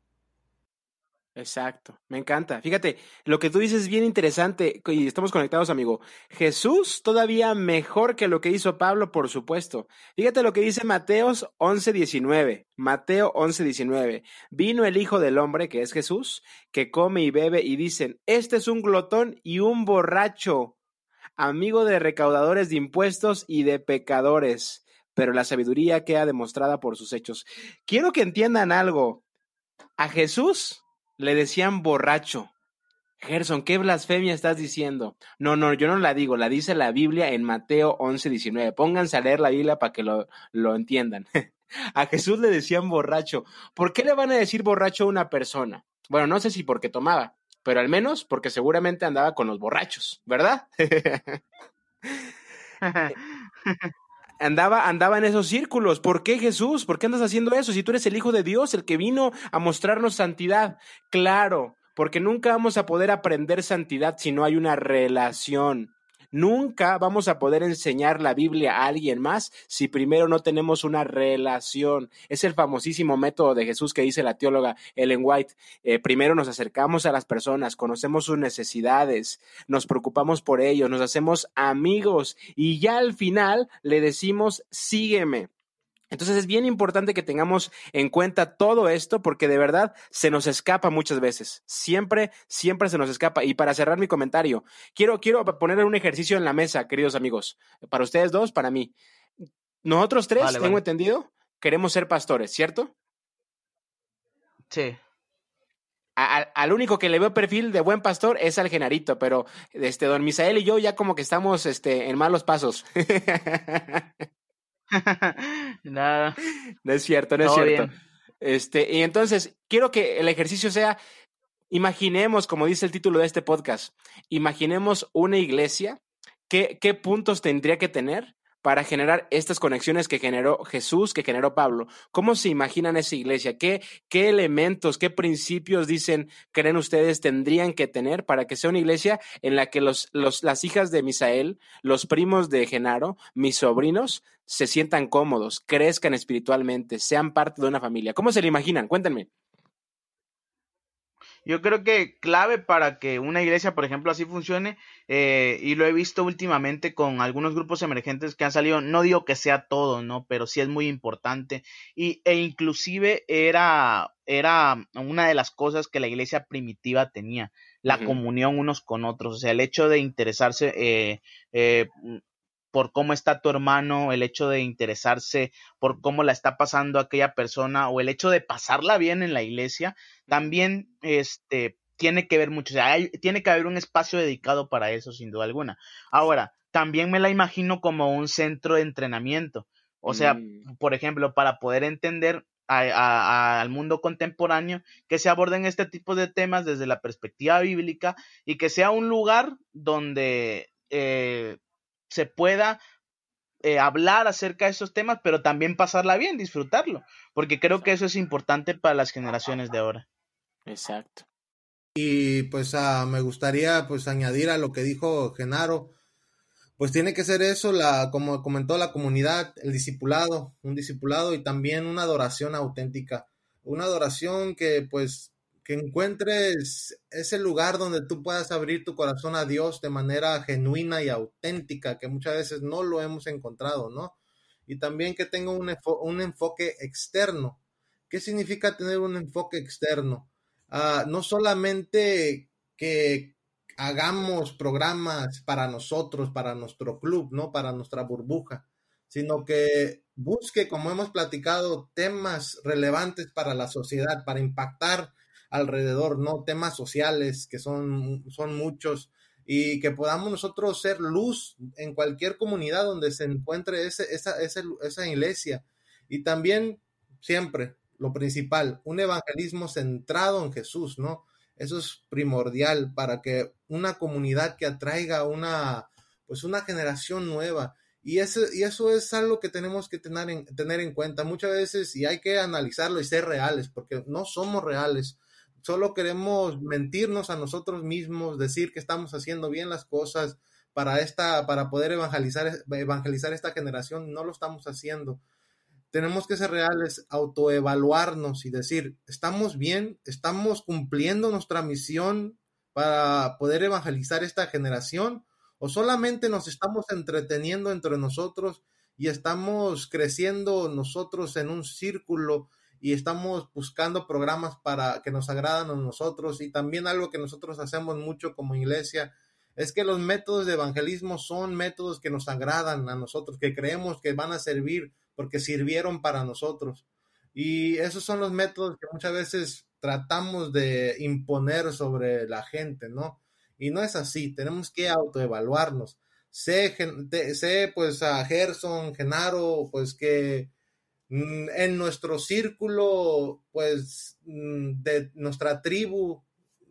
Exacto, me encanta. Fíjate, lo que tú dices es bien interesante y estamos conectados, amigo. Jesús todavía mejor que lo que hizo Pablo, por supuesto. Fíjate lo que dice Mateos 11:19. Mateo 11:19. Vino el Hijo del Hombre, que es Jesús, que come y bebe y dicen, este es un glotón y un borracho, amigo de recaudadores de impuestos y de pecadores, pero la sabiduría queda demostrada por sus hechos. Quiero que entiendan algo. A Jesús le decían borracho. Gerson, ¿qué blasfemia estás diciendo? No, no, yo no la digo, la dice la Biblia en Mateo 11, 19. Pónganse a leer la Biblia para que lo, lo entiendan. a Jesús le decían borracho. ¿Por qué le van a decir borracho a una persona? Bueno, no sé si porque tomaba, pero al menos porque seguramente andaba con los borrachos, ¿verdad? andaba, andaba en esos círculos. ¿Por qué Jesús? ¿Por qué andas haciendo eso? Si tú eres el Hijo de Dios, el que vino a mostrarnos santidad. Claro, porque nunca vamos a poder aprender santidad si no hay una relación. Nunca vamos a poder enseñar la Biblia a alguien más si primero no tenemos una relación. Es el famosísimo método de Jesús que dice la teóloga Ellen White. Eh, primero nos acercamos a las personas, conocemos sus necesidades, nos preocupamos por ellos, nos hacemos amigos y ya al final le decimos sígueme. Entonces es bien importante que tengamos en cuenta todo esto porque de verdad se nos escapa muchas veces. Siempre, siempre se nos escapa. Y para cerrar mi comentario, quiero, quiero poner un ejercicio en la mesa, queridos amigos. Para ustedes dos, para mí. Nosotros tres, tengo entendido, queremos ser pastores, ¿cierto? Sí. al único que le veo perfil de buen pastor es al Genarito, pero este don Misael y yo ya como que estamos este, en malos pasos. Nada. No es cierto, no es cierto. Este, y entonces, quiero que el ejercicio sea, imaginemos, como dice el título de este podcast, imaginemos una iglesia, ¿qué, qué puntos tendría que tener para generar estas conexiones que generó Jesús, que generó Pablo. ¿Cómo se imaginan esa iglesia? ¿Qué, qué elementos, qué principios dicen, creen ustedes, tendrían que tener para que sea una iglesia en la que las hijas de Misael, los primos de Genaro, mis sobrinos, se sientan cómodos, crezcan espiritualmente, sean parte de una familia? ¿Cómo se lo imaginan? Cuéntenme. Yo creo que clave para que una iglesia, por ejemplo, así funcione, eh, y lo he visto últimamente con algunos grupos emergentes que han salido, no digo que sea todo, ¿no? Pero sí es muy importante. Y, e inclusive era, era una de las cosas que la iglesia primitiva tenía, la comunión unos con otros, o sea, el hecho de interesarse eh, eh, por cómo está tu hermano, el hecho de interesarse por cómo la está pasando aquella persona o el hecho de pasarla bien en la iglesia, también este tiene que ver mucho, o sea, tiene que haber un espacio dedicado para eso sin duda alguna. Ahora, también me la imagino como un centro de entrenamiento. O sea, mm. por ejemplo, para poder entender al mundo contemporáneo, que se aborden este tipo de temas desde la perspectiva bíblica y que sea un lugar donde eh, se pueda eh, hablar acerca de esos temas, pero también pasarla bien, disfrutarlo, porque creo que eso es importante para las generaciones de ahora. Exacto. Y pues ah, me gustaría pues añadir a lo que dijo Genaro, pues tiene que ser eso, la, como comentó la comunidad, el discipulado, un discipulado y también una adoración auténtica, una adoración que pues que encuentres ese lugar donde tú puedas abrir tu corazón a Dios de manera genuina y auténtica, que muchas veces no lo hemos encontrado, ¿no? Y también que tenga un, un enfoque externo. ¿Qué significa tener un enfoque externo? Ah, no solamente que hagamos programas para nosotros, para nuestro club, ¿no? Para nuestra burbuja, sino que busque, como hemos platicado, temas relevantes para la sociedad, para impactar alrededor, ¿no? Temas sociales que son, son muchos y que podamos nosotros ser luz en cualquier comunidad donde se encuentre ese, esa, esa iglesia. Y también, siempre, lo principal, un evangelismo centrado en Jesús, ¿no? Eso es primordial para que una comunidad que atraiga una, pues una generación nueva. Y eso, y eso es algo que tenemos que tener en, tener en cuenta muchas veces y hay que analizarlo y ser reales, porque no somos reales solo queremos mentirnos a nosotros mismos, decir que estamos haciendo bien las cosas para esta, para poder evangelizar, evangelizar esta generación, no lo estamos haciendo. Tenemos que ser reales, autoevaluarnos y decir, ¿estamos bien? ¿Estamos cumpliendo nuestra misión para poder evangelizar esta generación? ¿O solamente nos estamos entreteniendo entre nosotros y estamos creciendo nosotros en un círculo y estamos buscando programas para que nos agradan a nosotros y también algo que nosotros hacemos mucho como iglesia es que los métodos de evangelismo son métodos que nos agradan a nosotros, que creemos que van a servir porque sirvieron para nosotros. Y esos son los métodos que muchas veces tratamos de imponer sobre la gente, ¿no? Y no es así, tenemos que autoevaluarnos. Sé, sé pues a Gerson, Genaro, pues que en nuestro círculo, pues, mm, de nuestra tribu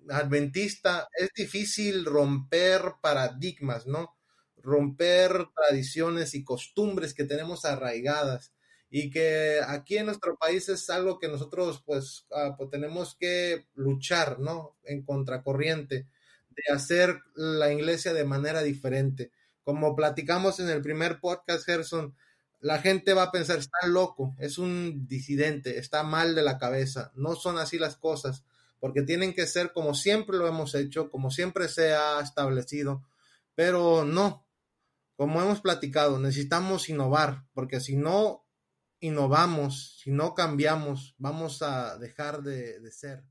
adventista, es difícil romper paradigmas, ¿no? Romper tradiciones y costumbres que tenemos arraigadas. y que aquí en nuestro país es algo que nosotros pues, ah, pues tenemos que luchar, ¿no? En contracorriente, de hacer la iglesia de manera diferente. Como platicamos en el primer podcast, Gerson, la gente va a pensar, está loco, es un disidente, está mal de la cabeza, no son así las cosas, porque tienen que ser como siempre lo hemos hecho, como siempre se ha establecido, pero no, como hemos platicado, necesitamos innovar, porque si no innovamos, si no cambiamos, vamos a dejar de, de ser.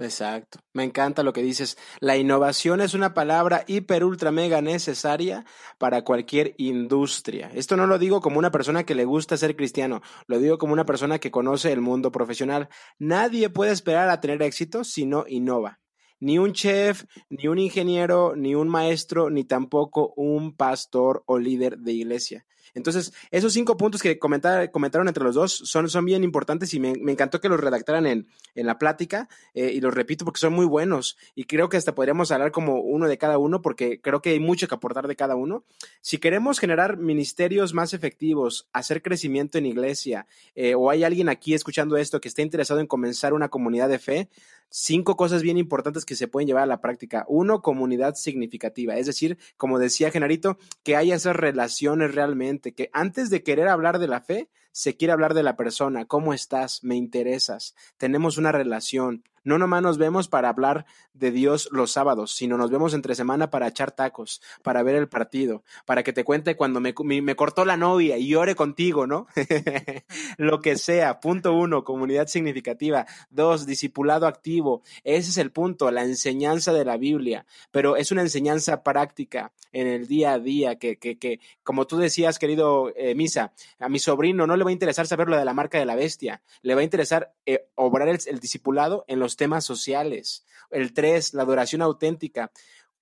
Exacto. Me encanta lo que dices. La innovación es una palabra hiper, ultra, mega necesaria para cualquier industria. Esto no lo digo como una persona que le gusta ser cristiano, lo digo como una persona que conoce el mundo profesional. Nadie puede esperar a tener éxito si no innova. Ni un chef, ni un ingeniero, ni un maestro, ni tampoco un pastor o líder de iglesia. Entonces, esos cinco puntos que comentaron entre los dos son, son bien importantes y me, encantó que los redactaran en, en la plática eh, y los repito porque son muy buenos y creo que hasta podríamos hablar como uno de cada uno porque creo que hay mucho que aportar de cada uno. Si queremos generar ministerios más efectivos, hacer crecimiento en iglesia eh, o hay alguien aquí escuchando esto que esté interesado en comenzar una comunidad de fe, cinco cosas bien importantes que se pueden llevar a la práctica. Uno, comunidad significativa, es decir, como decía Genarito, que haya esas relaciones realmente, que antes de querer hablar de la fe, se quiere hablar de la persona, cómo estás, me interesas, tenemos una relación, no nomás nos vemos para hablar de Dios los sábados, sino nos vemos entre semana para echar tacos, para ver el partido, para que te cuente cuando me, cortó la novia y llore contigo, ¿no? Lo que sea. Punto uno, comunidad significativa. Dos, discipulado activo. Ese es el punto, la enseñanza de la Biblia, pero es una enseñanza práctica en el día a día que, que, que como tú decías, querido eh, Misa, a mi sobrino no le va a interesar saber lo de la marca de la bestia, le va a interesar eh, obrar el, el discipulado en los temas sociales. El tres, la adoración auténtica.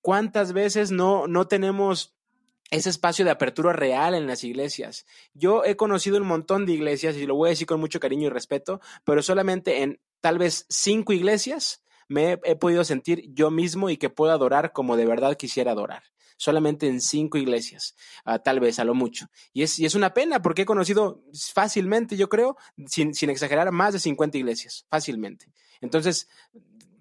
¿Cuántas veces no, no tenemos ese espacio de apertura real en las iglesias? Yo he conocido un montón de iglesias y lo voy a decir con mucho cariño y respeto, pero solamente en tal vez cinco iglesias me he, podido sentir yo mismo y que puedo adorar como de verdad quisiera adorar solamente en cinco iglesias, ah, tal vez a lo mucho. Y es, es una pena porque he conocido fácilmente, yo creo, sin, sin exagerar, más de 50 iglesias, fácilmente. Entonces,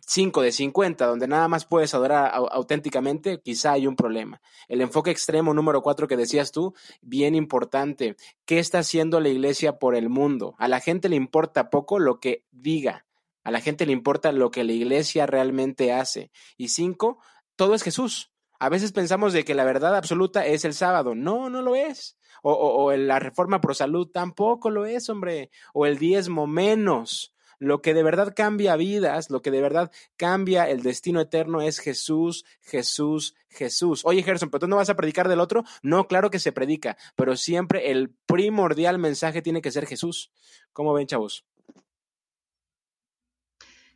5 de 50, donde nada más puedes adorar auténticamente, quizá hay un problema. El enfoque extremo número 4 que decías tú, bien importante. ¿Qué está haciendo la iglesia por el mundo? A la gente le importa poco lo que diga. A la gente le importa lo que la iglesia realmente hace. Y cinco, todo es Jesús. A veces pensamos de que la verdad absoluta es el sábado. No, no lo es. O, o, o la reforma pro salud tampoco lo es, hombre. O el diezmo menos. Lo que de verdad cambia vidas, lo que de verdad cambia el destino eterno es Jesús, Jesús, Jesús. Oye, Gerson, ¿pero tú no vas a predicar del otro? No, claro que se predica, pero siempre el primordial mensaje tiene que ser Jesús. ¿Cómo ven, chavos?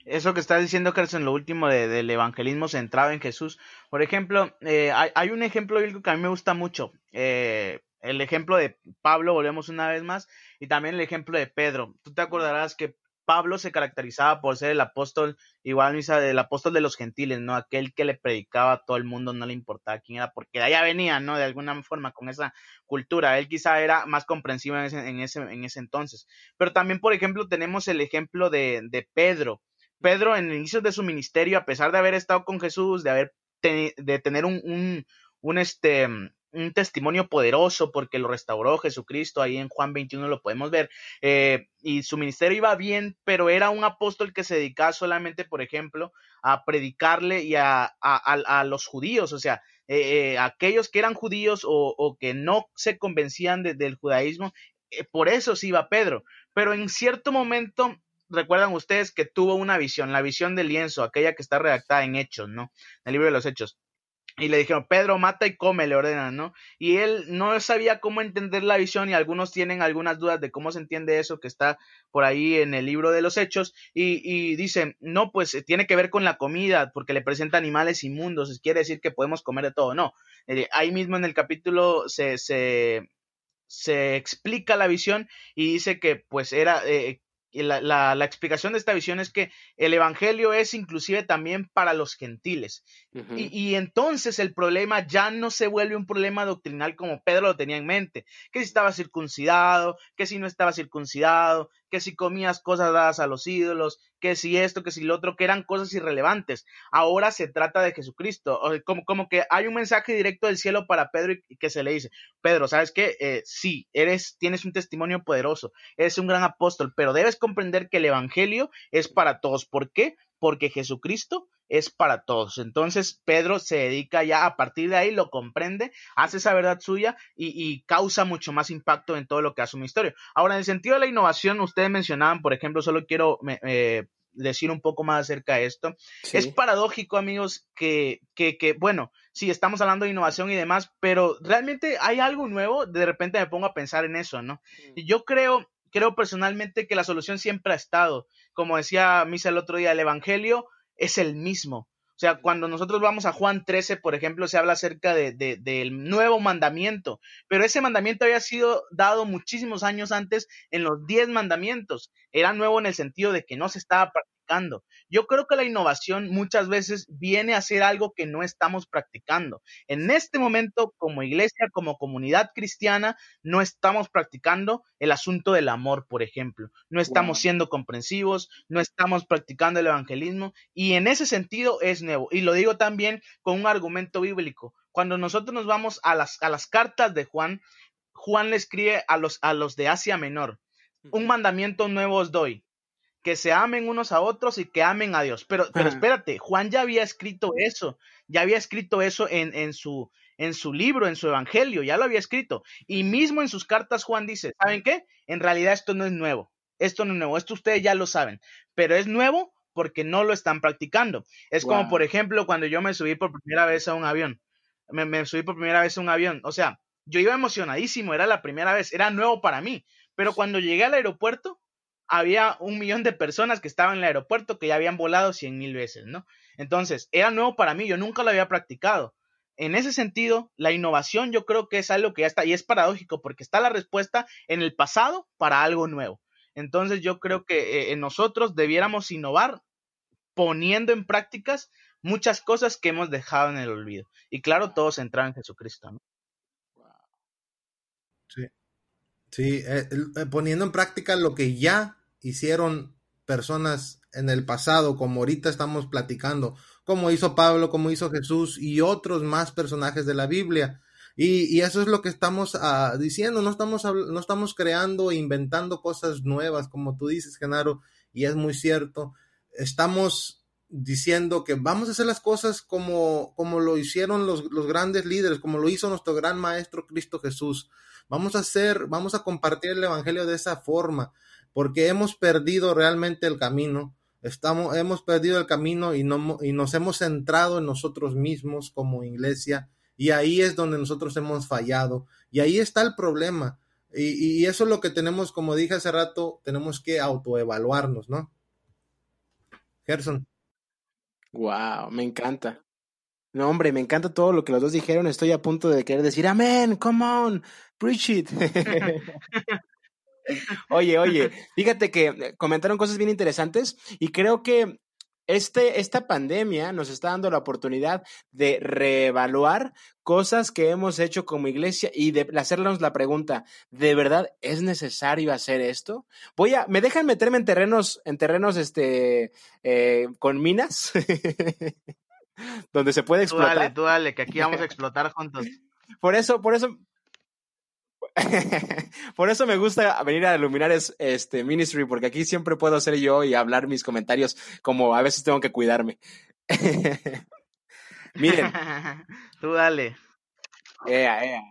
Eso que está diciendo Gerson, lo último del evangelismo centrado en Jesús. Por ejemplo, eh, hay, un ejemplo que a mí me gusta mucho. Eh, el ejemplo de Pablo, volvemos una vez más, y también el ejemplo de Pedro. Tú te acordarás que Pablo se caracterizaba por ser el apóstol, igual misa del apóstol de los gentiles, ¿no? Aquel que le predicaba a todo el mundo, no le importaba quién era, porque de allá venía, ¿no? De alguna forma con esa cultura. Él quizá era más comprensivo en ese, en ese, en ese entonces. Pero también, por ejemplo, tenemos el ejemplo de, de Pedro. Pedro, en el inicio de su ministerio, a pesar de haber estado con Jesús, de haber de tener un, un, este un testimonio poderoso porque lo restauró Jesucristo, ahí en Juan 21 lo podemos ver, eh, y su ministerio iba bien, pero era un apóstol que se dedicaba solamente, por ejemplo, a predicarle y a, a, los judíos, o sea, eh, eh, aquellos que eran judíos o, o, que no se convencían del judaísmo, por eso sí iba Pedro, pero en cierto momento recuerdan ustedes que tuvo una visión, la visión del lienzo, aquella que está redactada en Hechos, ¿no? En el libro de los Hechos. Y le dijeron, Pedro, mata y come, le ordenan, ¿no? Y él no sabía cómo entender la visión y algunos tienen algunas dudas de cómo se entiende eso que está por ahí en el libro de los hechos. Y, y dicen, no, pues eh, tiene que ver con la comida, porque le presenta animales inmundos, quiere decir que podemos comer de todo. No, eh, ahí mismo en el capítulo se, se, explica la visión y dice que pues era... Eh, la, la, la, explicación de esta visión es que el Evangelio es inclusive también para los gentiles. Uh -huh. y, y, entonces el problema ya no se vuelve un problema doctrinal como Pedro lo tenía en mente, que si estaba circuncidado, que si no estaba circuncidado, que si comías cosas dadas a los ídolos, que si esto, que si lo otro, que eran cosas irrelevantes. Ahora se trata de Jesucristo, como, como que hay un mensaje directo del cielo para Pedro y que se le dice, Pedro, ¿sabes qué? Eh, sí, eres, tienes un testimonio poderoso, eres un gran apóstol, pero debes comprender que el Evangelio es para todos. ¿Por qué? Porque Jesucristo es para todos. Entonces Pedro se dedica ya a partir de ahí, lo comprende, hace esa verdad suya y, y, causa mucho más impacto en todo lo que hace un misterio. Ahora, en el sentido de la innovación, ustedes mencionaban, por ejemplo, solo quiero eh, decir un poco más acerca de esto. Sí. Es paradójico, amigos, que, que, que, bueno, sí, estamos hablando de innovación y demás, pero realmente hay algo nuevo, de repente me pongo a pensar en eso, ¿no? Y yo creo, creo personalmente que la solución siempre ha estado, como decía Misa el otro día, el Evangelio es el mismo. O sea, cuando nosotros vamos a Juan 13, por ejemplo, se habla acerca de, de, del nuevo mandamiento, pero ese mandamiento había sido dado muchísimos años antes en los diez mandamientos. Era nuevo en el sentido de que no se estaba. Yo creo que la innovación muchas veces viene a ser algo que no estamos practicando. En este momento, como iglesia, como comunidad cristiana, no estamos practicando el asunto del amor, por ejemplo. No estamos wow. siendo comprensivos, no estamos practicando el evangelismo y en ese sentido es nuevo. Y lo digo también con un argumento bíblico. Cuando nosotros nos vamos a las, a las cartas de Juan, Juan le escribe a los, a los de Asia Menor. Un mandamiento nuevo os doy, que se amen unos a otros y que amen a Dios. Pero, pero espérate, Juan ya había escrito eso, ya había escrito eso en, en, su, en su libro, en su evangelio, ya lo había escrito. Y mismo en sus cartas Juan dice, ¿saben qué? En realidad esto no es nuevo, esto no es nuevo, esto ustedes ya lo saben, pero es nuevo porque no lo están practicando. Es wow. como, por ejemplo, cuando yo me subí por primera vez a un avión, me, me subí por primera vez a un avión, o sea, yo iba emocionadísimo, era la primera vez, era nuevo para mí, pero cuando llegué al aeropuerto, había un millón de personas que estaban en el aeropuerto que ya habían volado cien mil veces, ¿no? Entonces, era nuevo para mí, yo nunca lo había practicado. En ese sentido, la innovación yo creo que es algo que ya está, y es paradójico, porque está la respuesta en el pasado para algo nuevo. Entonces, yo creo que eh, nosotros debiéramos innovar poniendo en prácticas muchas cosas que hemos dejado en el olvido. Y claro, todos entrar en Jesucristo, ¿no? Sí. Sí, eh, eh, poniendo en práctica lo que ya hicieron personas en el pasado, como ahorita estamos platicando, como hizo Pablo, como hizo Jesús y otros más personajes de la Biblia. Y, y eso es lo que estamos uh, diciendo, no estamos, no estamos creando e inventando cosas nuevas, como tú dices, Genaro, y es muy cierto. Estamos diciendo que vamos a hacer las cosas como, como lo hicieron los, los grandes líderes, como lo hizo nuestro gran maestro Cristo Jesús. Vamos a hacer, vamos a compartir el evangelio de esa forma, porque hemos perdido realmente el camino. Estamos, hemos perdido el camino y, no, y nos hemos centrado en nosotros mismos como iglesia, y ahí es donde nosotros hemos fallado, y ahí está el problema. Y, y eso es lo que tenemos, como dije hace rato, tenemos que autoevaluarnos, ¿no? Gerson. Wow, me encanta. No, hombre, me encanta todo lo que los dos dijeron. Estoy a punto de querer decir, amén, come on, preach it. oye, oye, fíjate que comentaron cosas bien interesantes y creo que este, esta pandemia nos está dando la oportunidad de reevaluar cosas que hemos hecho como iglesia y de hacernos la pregunta, ¿de verdad es necesario hacer esto? Voy a, ¿me dejan meterme en terrenos, en terrenos, este, eh, con minas? donde se puede explotar. Tú dale, tú dale, que aquí vamos a explotar juntos. Por eso, por eso, por eso me gusta venir a Luminares este, Ministry, porque aquí siempre puedo ser yo y hablar mis comentarios como a veces tengo que cuidarme. Miren. Tú dale. Ea, ea.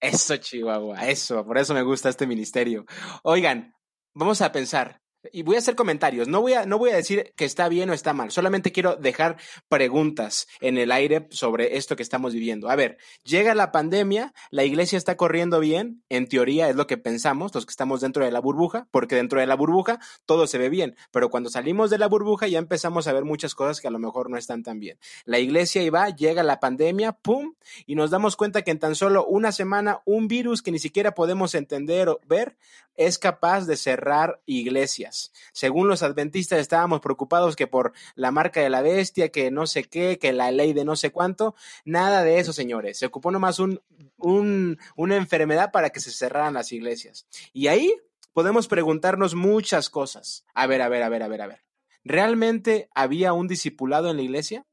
Eso, Chihuahua, eso, por eso me gusta este ministerio. Oigan, vamos a pensar, y voy a hacer comentarios. No voy a, no voy a decir que está bien o está mal. Solamente quiero dejar preguntas en el aire sobre esto que estamos viviendo. A ver, llega la pandemia, la iglesia está corriendo bien. En teoría es lo que pensamos, los que estamos dentro de la burbuja, porque dentro de la burbuja todo se ve bien. Pero cuando salimos de la burbuja ya empezamos a ver muchas cosas que a lo mejor no están tan bien. La iglesia iba, llega la pandemia, pum, y nos damos cuenta que en tan solo una semana un virus que ni siquiera podemos entender o ver es capaz de cerrar iglesias Según los adventistas estábamos preocupados que por la marca de la bestia, que no sé qué, que la ley de no sé cuánto, nada de eso, señores. Se ocupó nomás un, un, una enfermedad para que se cerraran las iglesias. Y ahí podemos preguntarnos muchas cosas. A ver, a ver, a ver, a ver, a ver. ¿Realmente había un discipulado en la iglesia?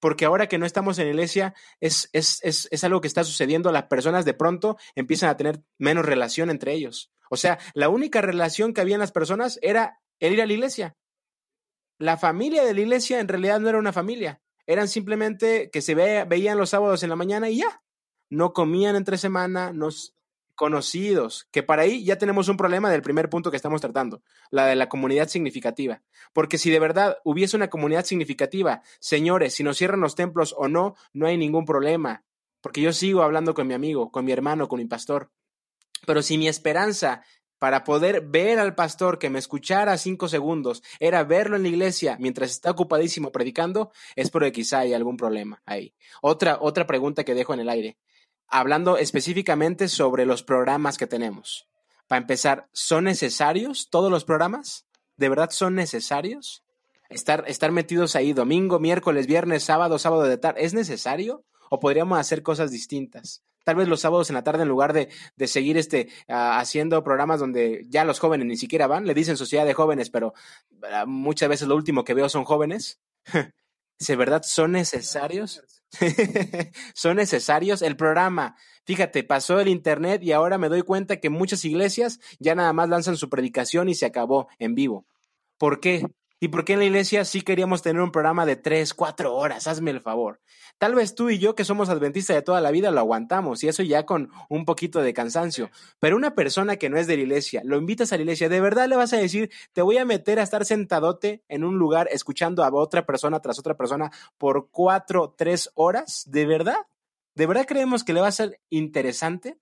Porque ahora que no estamos en iglesia, es, es, es, es algo que está sucediendo. Las personas de pronto empiezan a tener menos relación entre ellos. O sea, la única relación que había en las personas era el ir a la iglesia. La familia de la iglesia en realidad no era una familia. Eran simplemente que se veían los sábados en la mañana y ya. No comían entre semana, nos conocidos, que para ahí ya tenemos un problema del primer punto que estamos tratando, la de la comunidad significativa. Porque si de verdad hubiese una comunidad significativa, señores, si nos cierran los templos o no, no hay ningún problema. Porque yo sigo hablando con mi amigo, con mi hermano, con mi pastor. Pero si mi esperanza para poder ver al pastor que me escuchara cinco segundos era verlo en la iglesia mientras está ocupadísimo predicando, es porque quizá hay algún problema ahí. Otra, otra pregunta que dejo en el aire hablando específicamente sobre los programas que tenemos. Para empezar, ¿son necesarios todos los programas? ¿De verdad son necesarios? Estar, estar metidos ahí domingo, miércoles, viernes, sábado, sábado de tarde, ¿es necesario? ¿O podríamos hacer cosas distintas? Tal vez los sábados en la tarde, en lugar de, de seguir este, uh, haciendo programas donde ya los jóvenes ni siquiera van, le dicen sociedad de jóvenes, pero uh, muchas veces lo último que veo son jóvenes. ¿De verdad son necesarios? ¿Son necesarios? El programa, fíjate, pasó el Internet y ahora me doy cuenta que muchas iglesias ya nada más lanzan su predicación y se acabó en vivo. ¿Por qué? ¿Y por qué en la iglesia sí queríamos tener un programa de tres, cuatro horas? Hazme el favor. Tal vez tú y yo, que somos adventistas de toda la vida, lo aguantamos, y eso ya con un poquito de cansancio. Pero una persona que no es de la iglesia, lo invitas a la iglesia, ¿de verdad le vas a decir, te voy a meter a estar sentadote en un lugar escuchando a otra persona tras otra persona por cuatro, tres horas? ¿De verdad? ¿De verdad creemos que le va a ser interesante?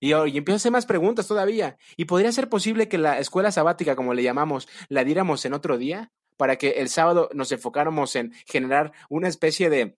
Y, y empiezo a hacer más preguntas todavía. ¿Y podría ser posible que la escuela sabática, como le llamamos, la diéramos en otro día? Para que el sábado nos enfocáramos en generar una especie de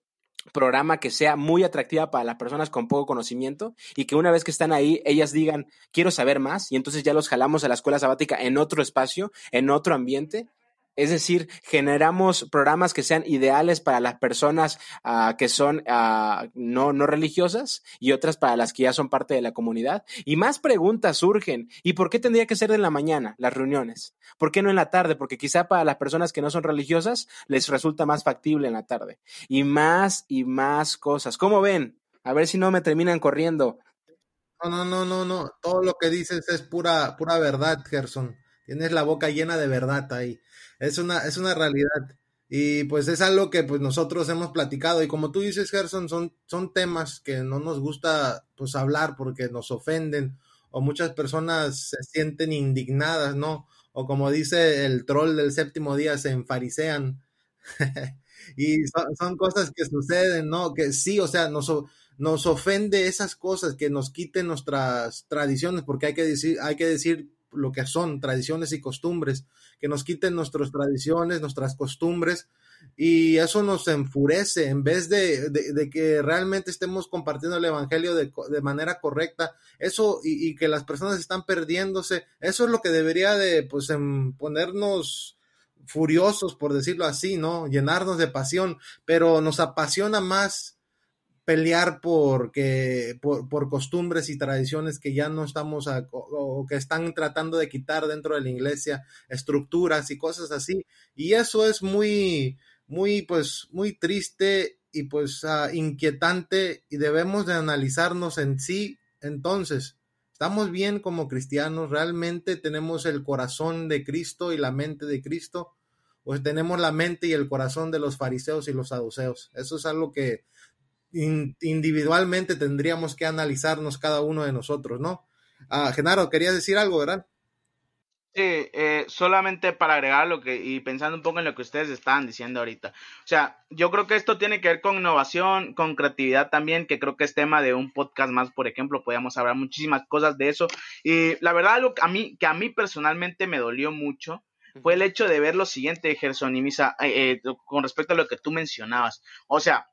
programa que sea muy atractiva para las personas con poco conocimiento y que una vez que están ahí, ellas digan, quiero saber más, y entonces ya los jalamos a la escuela sabática en otro espacio, en otro ambiente, es decir, generamos programas que sean ideales para las personas uh, que son uh, no, no religiosas y otras para las que ya son parte de la comunidad. Y más preguntas surgen. ¿Y por qué tendría que ser en la mañana las reuniones? ¿Por qué no en la tarde? Porque quizá para las personas que no son religiosas les resulta más factible en la tarde. Y más y más cosas. ¿Cómo ven? A ver si no me terminan corriendo. No, no, no, no, no. Todo lo que dices es pura, pura verdad, Gerson. Tienes la boca llena de verdad ahí es una, es una realidad. Y pues es algo que pues nosotros hemos platicado y como tú dices, Gerson, son, son temas que no nos gusta pues hablar porque nos ofenden o muchas personas se sienten indignadas, ¿no? O como dice el troll del séptimo día, se enfarisean. y son, cosas que suceden, ¿no? Que sí, o sea, nos, nos ofende esas cosas, que nos quiten nuestras tradiciones, porque hay que decir, hay que decir lo que son tradiciones y costumbres, que nos quiten nuestras tradiciones, nuestras costumbres, y eso nos enfurece en vez de, de, que realmente estemos compartiendo el Evangelio de, de manera correcta, eso y, que las personas están perdiéndose, eso es lo que debería de pues ponernos furiosos, por decirlo así, ¿no? Llenarnos de pasión, pero nos apasiona más pelear por, que, por, por, costumbres y tradiciones que ya no estamos o que están tratando de quitar dentro de la iglesia, estructuras y cosas así. Y eso es muy, muy, pues, muy triste y pues uh, inquietante y debemos de analizarnos en sí. Entonces, ¿estamos bien como cristianos? ¿Realmente tenemos el corazón de Cristo y la mente de Cristo? ¿O tenemos la mente y el corazón de los fariseos y los saduceos? Eso es algo que individualmente tendríamos que analizarnos cada uno de nosotros, ¿no? Ah, Genaro, querías decir algo, ¿verdad? Sí, eh, solamente para agregar lo que, y pensando un poco en lo que ustedes estaban diciendo ahorita. O sea, yo creo que esto tiene que ver con innovación, con creatividad también, que creo que es tema de un podcast más, por ejemplo, podríamos hablar muchísimas cosas de eso. Y la verdad, algo que a mí, que a mí personalmente me dolió mucho, fue el hecho de ver lo siguiente, Gerson y Misa, eh, eh, con respecto a lo que tú mencionabas. O sea,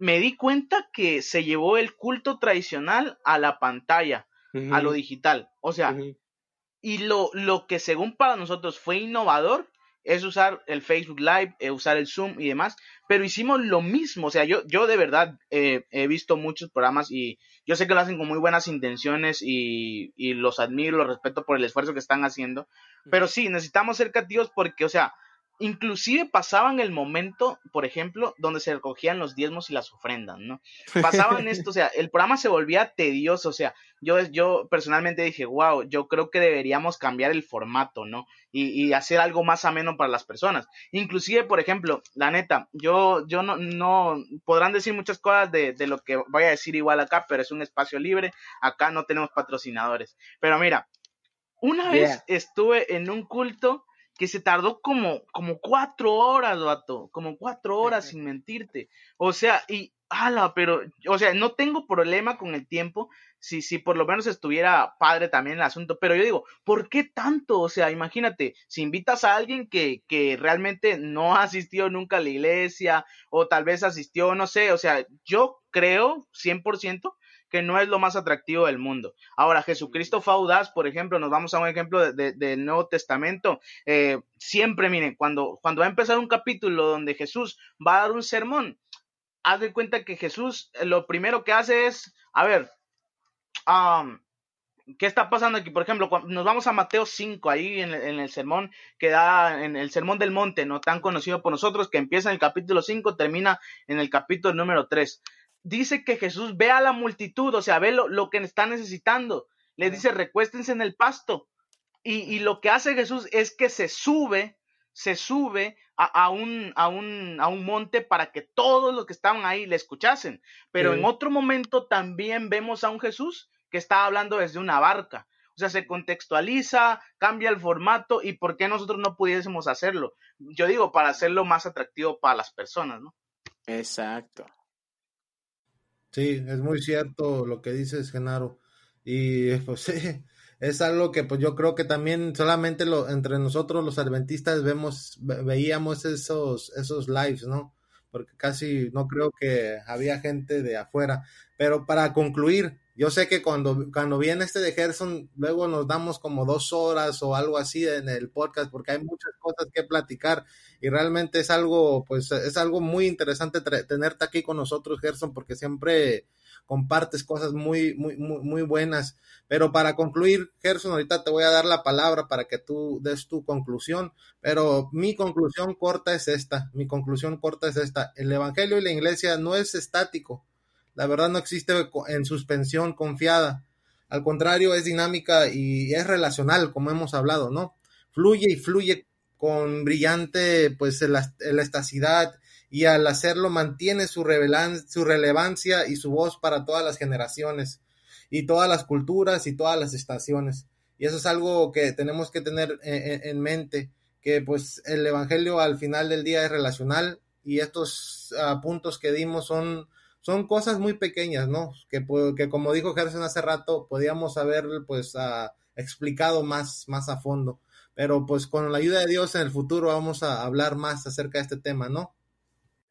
me di cuenta que se llevó el culto tradicional a la pantalla, uh -huh. a lo digital. O sea, uh -huh. Y lo, lo que según para nosotros fue innovador es usar el Facebook Live, eh, usar el Zoom y demás, pero hicimos lo mismo, o sea, yo, yo de verdad eh, he visto muchos programas y yo sé que lo hacen con muy buenas intenciones y, y los admiro, los respeto por el esfuerzo que están haciendo, pero sí, necesitamos ser creativos porque, o sea, inclusive pasaban el momento, por ejemplo, donde se recogían los diezmos y las ofrendas, ¿no? Pasaban esto, o sea, el programa se volvía tedioso, o sea, yo, yo personalmente dije, wow, yo creo que deberíamos cambiar el formato, ¿no? Y, y hacer algo más ameno para las personas. Inclusive, por ejemplo, la neta, yo, yo no, no, podrán decir muchas cosas de, de lo que voy a decir igual acá, pero es un espacio libre, acá no tenemos patrocinadores. Pero mira, una vez Yeah. estuve en un culto que se tardó como, como cuatro horas, vato, como cuatro horas sin mentirte. O sea, y, ala, pero, o sea, no tengo problema con el tiempo, si, si por lo menos estuviera padre también el asunto, pero yo digo, ¿por qué tanto? O sea, imagínate, si invitas a alguien que, que realmente no ha asistido nunca a la iglesia, o tal vez asistió, no sé, o sea, yo creo 100% que no es lo más atractivo del mundo. Ahora, Jesucristo fue por ejemplo, nos vamos a un ejemplo de- de- del Nuevo Testamento. eh, siempre, miren, cuando, cuando va a empezar un capítulo donde Jesús va a dar un sermón, haz de cuenta que Jesús eh, lo primero que hace es, a ver, am, ¿qué está pasando aquí? Por ejemplo, nos vamos a Mateo 5, ahí en el sermón que da, en el sermón del monte, no tan conocido por nosotros, que empieza en el capítulo 5, termina en el capítulo número 3. Dice que Jesús ve a la multitud, o sea, ve lo, lo que está necesitando. Les dice, recuéstense en el pasto. Y, y lo que hace Jesús es que se sube, se sube a, a un, a, un, a un monte para que todos los que estaban ahí le escuchasen. Pero Sí. en otro momento también vemos a un Jesús que está hablando desde una barca. O sea, se contextualiza, cambia el formato y por qué nosotros no pudiésemos hacerlo. Yo digo, para hacerlo más atractivo para las personas, ¿no? Exacto. Sí, es muy cierto lo que dices, Genaro. Y pues sí, es algo que pues yo creo que también solamente lo, entre nosotros los adventistas vemos, ve- veíamos esos, esos lives, ¿no? Porque casi no creo que había gente de afuera. Pero para concluir, yo sé que cuando, cuando viene este de Gerson, luego nos damos como dos horas o algo así en el podcast, porque hay muchas cosas que platicar. Y realmente es algo, pues es algo muy interesante tenerte aquí con nosotros, Gerson, porque siempre compartes cosas muy, muy, muy, muy buenas. Pero para concluir, Gerson, ahorita te voy a dar la palabra para que tú des tu conclusión, pero mi conclusión corta es esta, mi conclusión corta es esta, el Evangelio y la iglesia no es estático, la verdad no existe en suspensión confiada, al contrario es dinámica y es relacional, como hemos hablado, ¿no? Fluye y fluye con brillante, pues, elas- elasticidad y al hacerlo mantiene su, su relevancia y su voz para todas las generaciones y todas las culturas y todas las estaciones. Y eso es algo que tenemos que tener en, en- en mente, que pues el Evangelio al final del día es relacional y estos ah, puntos que dimos son, son cosas muy pequeñas, ¿no? Que, que como dijo Gerson hace rato, podíamos haber pues ah, explicado más, más a fondo. Pero pues con la ayuda de Dios en el futuro vamos a hablar más acerca de este tema, ¿no?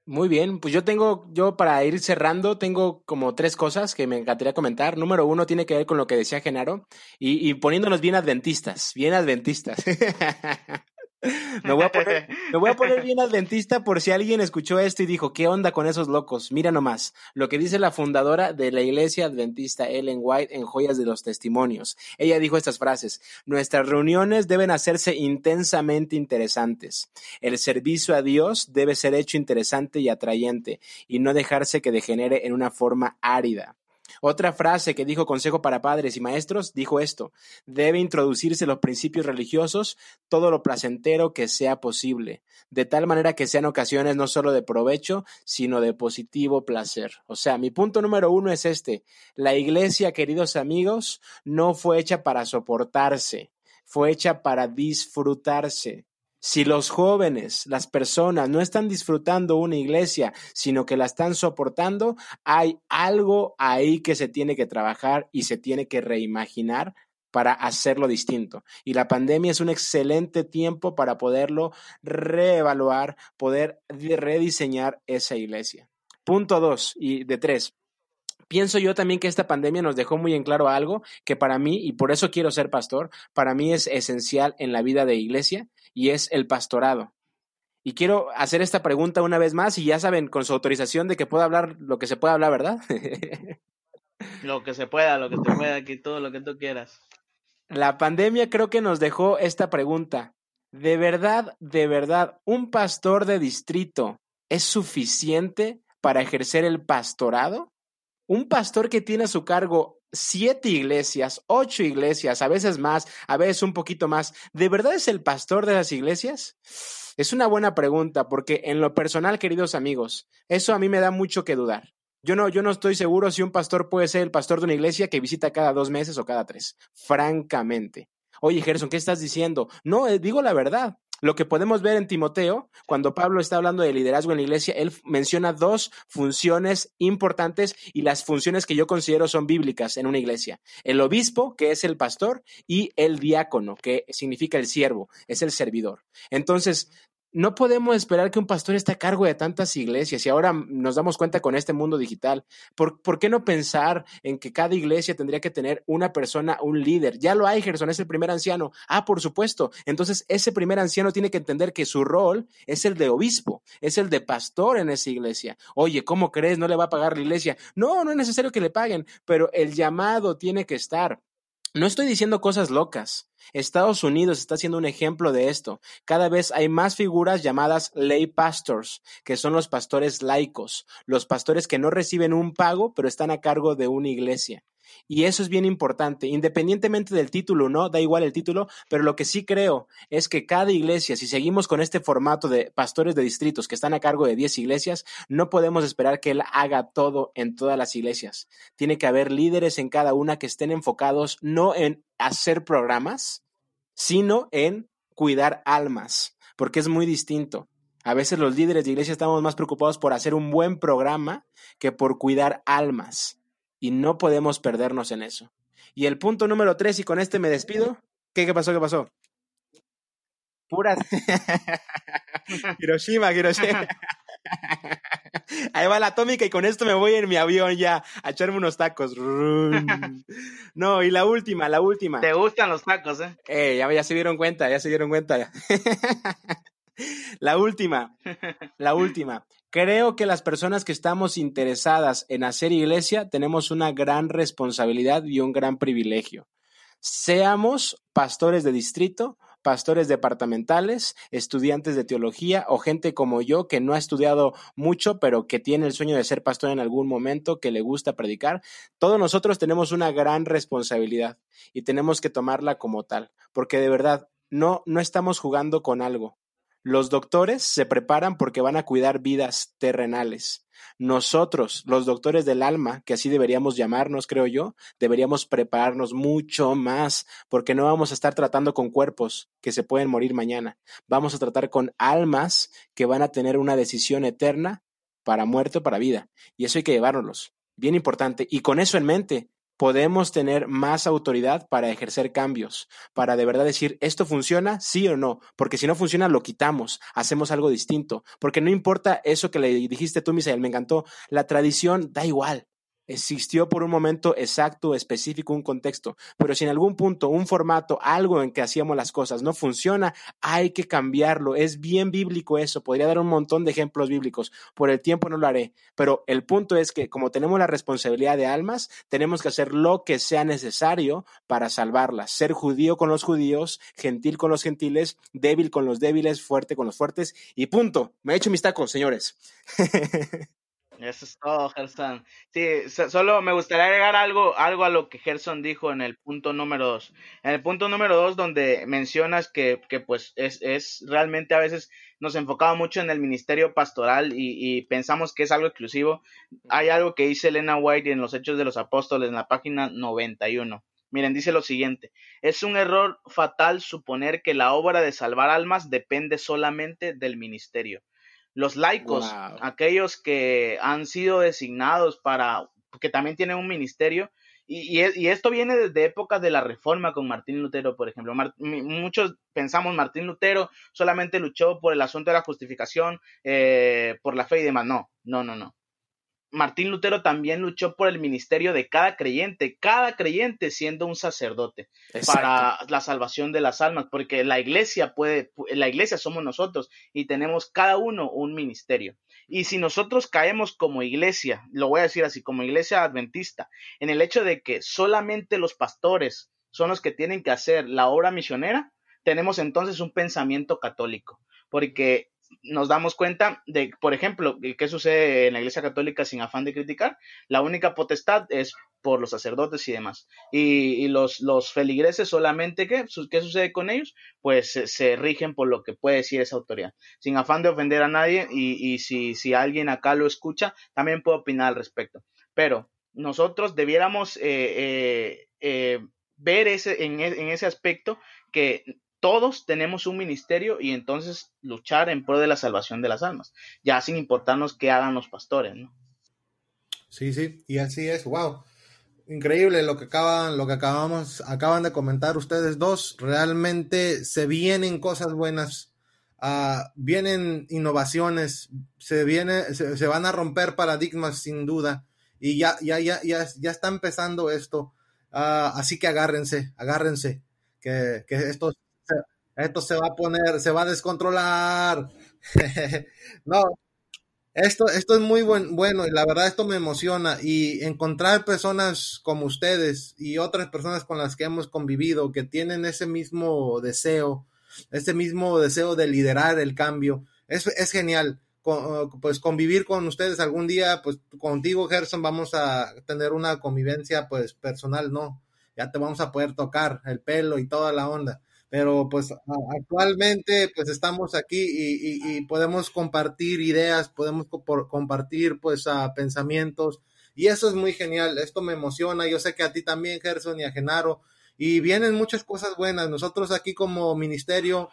Muy bien, pues yo tengo, yo para ir cerrando, tengo como tres cosas que me encantaría comentar. Número uno tiene que ver con lo que decía Genaro y, y poniéndonos bien adventistas, bien adventistas. me, voy a poner, bien adventista por si alguien escuchó esto y dijo, ¿qué onda con esos locos? Mira nomás, lo que dice la fundadora de la iglesia adventista, Ellen White, en Joyas de los Testimonios. Ella dijo estas frases, nuestras reuniones deben hacerse intensamente interesantes. El servicio a Dios debe ser hecho interesante y atrayente y no dejarse que degenere en una forma árida. Otra frase que dijo Consejo para Padres y Maestros dijo esto, debe introducirse los principios religiosos todo lo placentero que sea posible, de tal manera que sean ocasiones no solo de provecho, sino de positivo placer. O sea, mi punto número uno es este, la iglesia, queridos amigos, no fue hecha para soportarse, fue hecha para disfrutarse. Si los jóvenes, las personas no están disfrutando una iglesia, sino que la están soportando, hay algo ahí que se tiene que trabajar y se tiene que reimaginar para hacerlo distinto. Y la pandemia es un excelente tiempo para poderlo reevaluar, poder rediseñar esa iglesia. Punto dos y de tres. Pienso yo también que esta pandemia nos dejó muy en claro algo que para mí, y por eso quiero ser pastor, para mí es esencial en la vida de iglesia y es el pastorado. Y quiero hacer esta pregunta una vez más y ya saben, con su autorización de que pueda hablar lo que se pueda hablar, ¿verdad? lo que se pueda, lo que se pueda, aquí todo lo que tú quieras. La pandemia creo que nos dejó esta pregunta. ¿De verdad, de verdad, un pastor de distrito es suficiente para ejercer el pastorado? Un pastor que tiene a su cargo siete iglesias, ocho iglesias, a veces más, a veces un poquito más, ¿de verdad es el pastor de las iglesias? Es una buena pregunta porque en lo personal, queridos amigos, eso a mí me da mucho que dudar. Yo no, yo no estoy seguro si un pastor puede ser el pastor de una iglesia que visita cada dos meses o cada tres, francamente. Oye, Gerson, ¿qué estás diciendo? No, eh, digo la verdad. Lo que podemos ver en Timoteo, cuando Pablo está hablando de liderazgo en la iglesia, él menciona dos funciones importantes y las funciones que yo considero son bíblicas en una iglesia. El obispo, que es el pastor, y el diácono, que significa el siervo, es el servidor. Entonces, no podemos esperar que un pastor esté a cargo de tantas iglesias y ahora nos damos cuenta con este mundo digital. ¿Por, qué no pensar en que cada iglesia tendría que tener una persona, un líder? Ya lo hay, Gerson, es el primer anciano. Ah, por supuesto. Entonces, ese primer anciano tiene que entender que su rol es el de obispo, es el de pastor en esa iglesia. Oye, ¿cómo crees? ¿No le va a pagar la iglesia? No, no es necesario que le paguen, pero el llamado tiene que estar. No estoy diciendo cosas locas. Estados Unidos está siendo un ejemplo de esto. Cada vez hay más figuras llamadas lay pastors, que son los pastores laicos, los pastores que no reciben un pago, pero están a cargo de una iglesia. Y eso es bien importante, independientemente del título, ¿no? Da igual el título, pero lo que sí creo es que cada iglesia, si seguimos con este formato de pastores de distritos que están a cargo de 10 iglesias, no podemos esperar que él haga todo en todas las iglesias. Tiene que haber líderes en cada una que estén enfocados no en hacer programas, sino en cuidar almas, porque es muy distinto. A veces los líderes de iglesia estamos más preocupados por hacer un buen programa que por cuidar almas y no podemos perdernos en eso. Y el punto número tres, y con este me despido. ¿Qué, qué pasó? ¿Qué pasó? Puras. Hiroshima, Hiroshima. Ahí va la atómica y con esto me voy en mi avión ya a echarme unos tacos. No, y la última, la última. Te gustan los tacos, ¿eh? Eh, ya, ya se dieron cuenta, ya se dieron cuenta. La última, la última. Creo que las personas que estamos interesadas en hacer iglesia tenemos una gran responsabilidad y un gran privilegio. Seamos pastores de distrito, pastores departamentales, estudiantes de teología o gente como yo que no ha estudiado mucho, pero que tiene el sueño de ser pastor en algún momento, que le gusta predicar. Todos nosotros tenemos una gran responsabilidad y tenemos que tomarla como tal, porque de verdad no, no estamos jugando con algo. Los doctores se preparan porque van a cuidar vidas terrenales. Nosotros, los doctores del alma, que así deberíamos llamarnos, creo yo, deberíamos prepararnos mucho más, porque no vamos a estar tratando con cuerpos que se pueden morir mañana. Vamos a tratar con almas que van a tener una decisión eterna para muerte o para vida. Y eso hay que llevárnoslos. Bien importante. Y con eso en mente, podemos tener más autoridad para ejercer cambios, para de verdad decir, ¿esto funciona? Sí o no, porque si no funciona, lo quitamos, hacemos algo distinto, porque no importa eso que le dijiste tú, Misael, me encantó, la tradición da igual, existió por un momento exacto, específico, un contexto, pero si en algún punto un formato, algo en que hacíamos las cosas no funciona, hay que cambiarlo. Es bien bíblico eso, podría dar un montón de ejemplos bíblicos, por el tiempo no lo haré, pero el punto es que como tenemos la responsabilidad de almas, tenemos que hacer lo que sea necesario para salvarlas, ser judío con los judíos, gentil con los gentiles, débil con los débiles, fuerte con los fuertes y punto. Me he hecho mis tacos, señores. Eso es todo, Gerson. Sí, solo me gustaría agregar algo, algo a lo que Gerson dijo en el punto número dos. En el punto número dos, donde mencionas que, que pues es, es realmente a veces nos enfocamos mucho en el ministerio pastoral y, y, pensamos que es algo exclusivo. Hay algo que dice Elena White en los Hechos de los Apóstoles en la página 91. Miren, dice lo siguiente, es un error fatal suponer que la obra de salvar almas depende solamente del ministerio. Los laicos, aquellos que han sido designados para, que también tienen un ministerio, y, y, esto viene desde épocas de la reforma con Martín Lutero, por ejemplo. muchos pensamos Martín Lutero solamente luchó por el asunto de la justificación, eh, por la fe y demás. No, no, no, no. Martín Lutero también luchó por el ministerio de cada creyente, cada creyente siendo un sacerdote para la salvación de las almas, porque la iglesia puede, la iglesia somos nosotros y tenemos cada uno un ministerio. Y si nosotros caemos como iglesia, lo voy a decir así, como iglesia adventista, en el hecho de que solamente los pastores son los que tienen que hacer la obra misionera, tenemos entonces un pensamiento católico, porque nos damos cuenta de, por ejemplo, qué sucede en la Iglesia Católica sin afán de criticar. La única potestad es por los sacerdotes y demás. Y, los, los, feligreses solamente, ¿qué? ¿qué sucede con ellos? Pues se, rigen por lo que puede decir esa autoridad. Sin afán de ofender a nadie y, y si, si, alguien acá lo escucha, también puede opinar al respecto. Pero nosotros debiéramos eh, eh, eh, ver ese, en, en ese aspecto que todos tenemos un ministerio y entonces luchar en pro de la salvación de las almas, ya sin importarnos qué hagan los pastores, ¿no? Sí, sí, y así es, wow. Increíble lo que acaban, lo que acabamos, acaban de comentar ustedes dos. Realmente se vienen cosas buenas, uh, vienen innovaciones, se viene, se, van a romper paradigmas sin duda. Y ya, ya, ya, ya, ya está empezando esto. Uh, así que agárrense, agárrense, que, que esto esto se va a poner, se va a descontrolar. no, esto, esto es muy buen, bueno y la verdad esto me emociona y encontrar personas como ustedes y otras personas con las que hemos convivido que tienen ese mismo deseo, ese mismo deseo de liderar el cambio, es, es genial. pues convivir con ustedes algún día, pues contigo Gerson vamos a tener una convivencia pues personal, ¿no? Ya te vamos a poder tocar el pelo y toda la onda pero pues actualmente pues estamos aquí y, podemos compartir ideas, podemos compartir pues pensamientos y eso es muy genial, esto me emociona, yo sé que a ti también Gerson y a Genaro y vienen muchas cosas buenas, nosotros aquí como ministerio,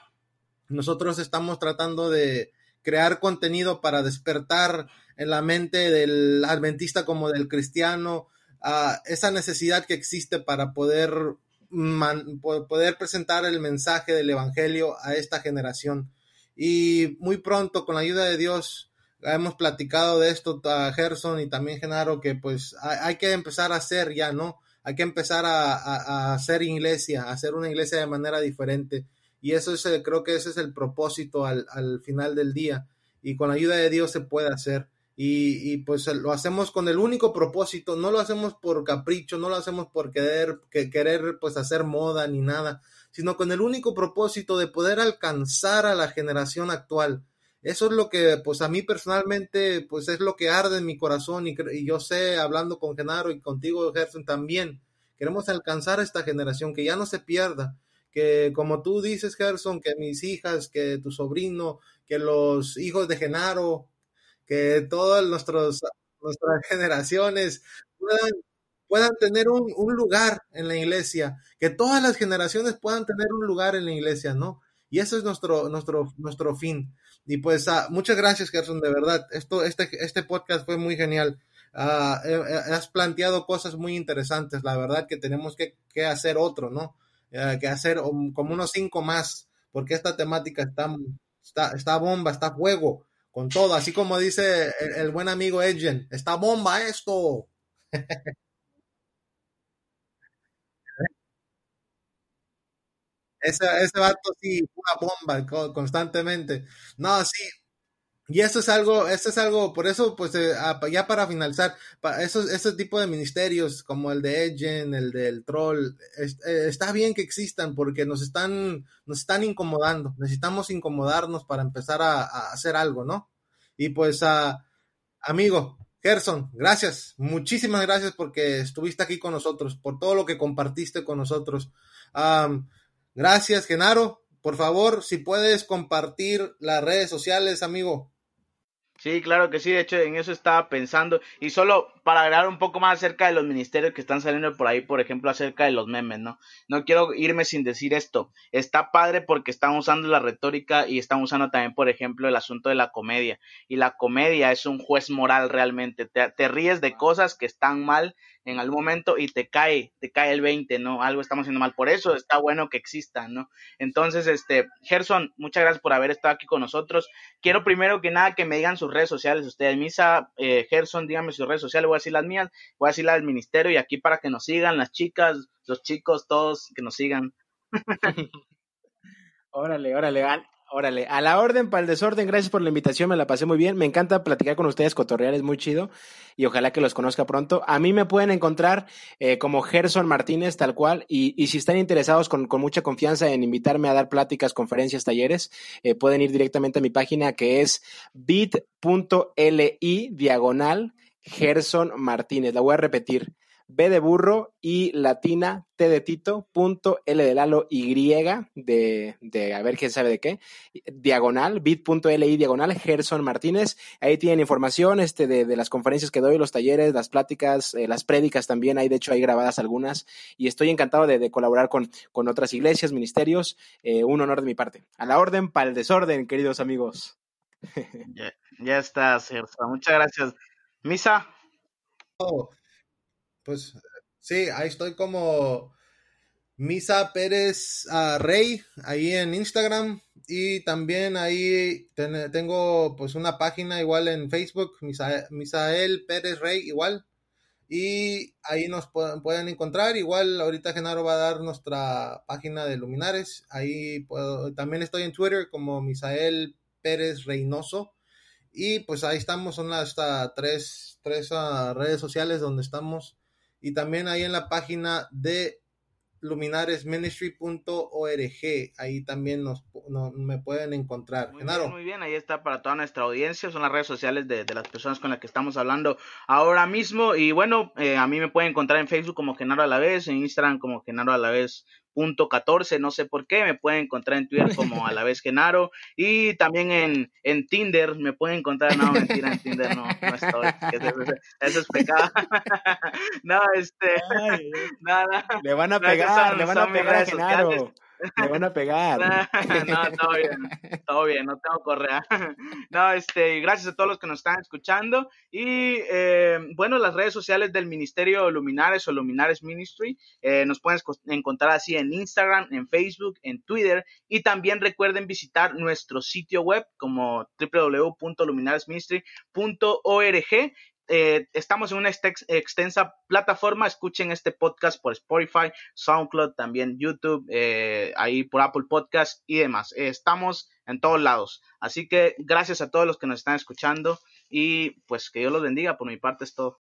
nosotros estamos tratando de crear contenido para despertar en la mente del adventista como del cristiano, a esa necesidad que existe para poder poder presentar el mensaje del Evangelio a esta generación. Y muy pronto, con la ayuda de Dios, hemos platicado de esto a Gerson y también Genaro, que pues hay, que empezar a hacer ya, ¿no? Hay que empezar a, hacer iglesia, a hacer una iglesia de manera diferente. Y eso es, creo que ese es el propósito al, al final del día. Y con la ayuda de Dios se puede hacer. Y, pues lo hacemos con el único propósito, no lo hacemos por capricho, no lo hacemos por querer, que, querer pues hacer moda ni nada, sino con el único propósito de poder alcanzar a la generación actual. Eso es lo que pues a mí personalmente pues es lo que arde en mi corazón y, y yo sé, hablando con Genaro y contigo Gerson también, queremos alcanzar a esta generación, que ya no se pierda, que como tú dices Gerson, que mis hijas, que tu sobrino, que los hijos de Genaro, que todas nuestras generaciones puedan, puedan tener un, lugar en la iglesia, que todas las generaciones puedan tener un lugar en la iglesia, ¿no? Y eso es nuestro, nuestro, nuestro fin. Y pues ah, muchas gracias, Gerson, de verdad. Esto, este, este podcast fue muy genial. Eh, has planteado cosas muy interesantes. La verdad que tenemos que, hacer otro, ¿no? Eh, que hacer como unos cinco más, porque esta temática está, está, está bomba, está fuego con todo, así como dice el, buen amigo Edgen, está bomba esto. ese, ese vato sí, una bomba constantemente. No, sí. Y eso es algo, eso es algo, por eso, pues, eh, ya para finalizar, esos, ese tipo de ministerios como el de Edgen, el del Troll, eh, está bien que existan porque nos están, nos están incomodando. Necesitamos incomodarnos para empezar a, hacer algo, ¿no? Y pues, a amigo, Gerson, gracias, muchísimas gracias porque estuviste aquí con nosotros, por todo lo que compartiste con nosotros. gracias, Genaro. Por favor, si puedes compartir las redes sociales, amigo. Sí, claro que sí, de hecho en eso estaba pensando y solo para agregar un poco más acerca de los ministerios que están saliendo por ahí, por ejemplo, acerca de los memes, ¿no? No quiero irme sin decir esto, está padre porque están usando la retórica y están usando también, por ejemplo, el asunto de la comedia y la comedia es un juez moral realmente, te, te ríes de cosas que están mal en algún momento y te cae, te cae el 20, ¿no? Algo estamos haciendo mal. Por eso está bueno que exista, ¿no? Entonces, este, Gerson, muchas gracias por haber estado aquí con nosotros. Quiero primero que nada que me digan sus redes sociales. Ustedes, Misa, eh, Gerson, díganme sus redes sociales. Voy a decir las mías, voy a decir las del ministerio y aquí para que nos sigan las chicas, los chicos, todos que nos sigan. órale, órale, Órale, a la orden para el desorden, gracias por la invitación, me la pasé muy bien, me encanta platicar con ustedes, cotorrear es muy chido y ojalá que los conozca pronto. A mí me pueden encontrar eh, como Gerson Martínez, tal cual, y, si están interesados con, mucha confianza en invitarme a dar pláticas, conferencias, talleres, eh, pueden ir directamente a mi página que es bit.li diagonal Gerson Martínez, la voy a repetir B de burro y latina T de Tito, punto L de Lalo Y de, de a ver quién sabe de qué, diagonal, bit.li diagonal, Gerson Martínez. Ahí tienen información este, de, de, las conferencias que doy, los talleres, las pláticas, eh, las prédicas también. Ahí, de hecho, hay grabadas algunas. Y estoy encantado de, de colaborar con, con, otras iglesias, ministerios. Eh, un honor de mi parte. A la orden, para el desorden, queridos amigos. Ya, ya estás, Gerson. Muchas gracias. Misa. Oh. Pues sí, ahí estoy como Misa Pérez uh, Rey, ahí en Instagram. Y también ahí tengo pues una página igual en Facebook, Misael Pérez Rey igual. Y ahí nos pueden encontrar. Igual ahorita Genaro va a dar nuestra página de Luminares. Ahí puedo, también estoy en Twitter como Misael Pérez Reynoso. Y pues ahí estamos, son las tres, tres uh, redes sociales donde estamos y también ahí en la página de luminaresministry.org. Ahí también nos, me pueden encontrar. Muy bien, muy bien, ahí está para toda nuestra audiencia. Son las redes sociales de, las personas con las que estamos hablando ahora mismo. Y bueno, eh, a mí me pueden encontrar en Facebook como Genaro a la vez, en Instagram como Genaro a la vez punto 14, no sé por qué, me pueden encontrar en Twitter como a la vez Genaro y también en, en Tinder me pueden encontrar, no, mentira, en Tinder no, no estoy, eso, es pecado. no, este, nada. Le van a pegar, le van a pegar a Genaro. Me van a pegar. no, todo bien, todo bien, no tengo correa. no, este, gracias a todos los que nos están escuchando. Y eh, bueno, las redes sociales del Ministerio Luminares o Luminares Ministry eh, nos pueden encontrar así en Instagram, en Facebook, en Twitter. Y también recuerden visitar nuestro sitio web como www.luminaresministry.org eh, estamos en una extensa plataforma. Escuchen este podcast por Spotify, SoundCloud, también YouTube, eh, ahí por Apple Podcast y demás. estamos en todos lados. Así que gracias a todos los que nos están escuchando y pues que Dios los bendiga. Por mi parte es todo.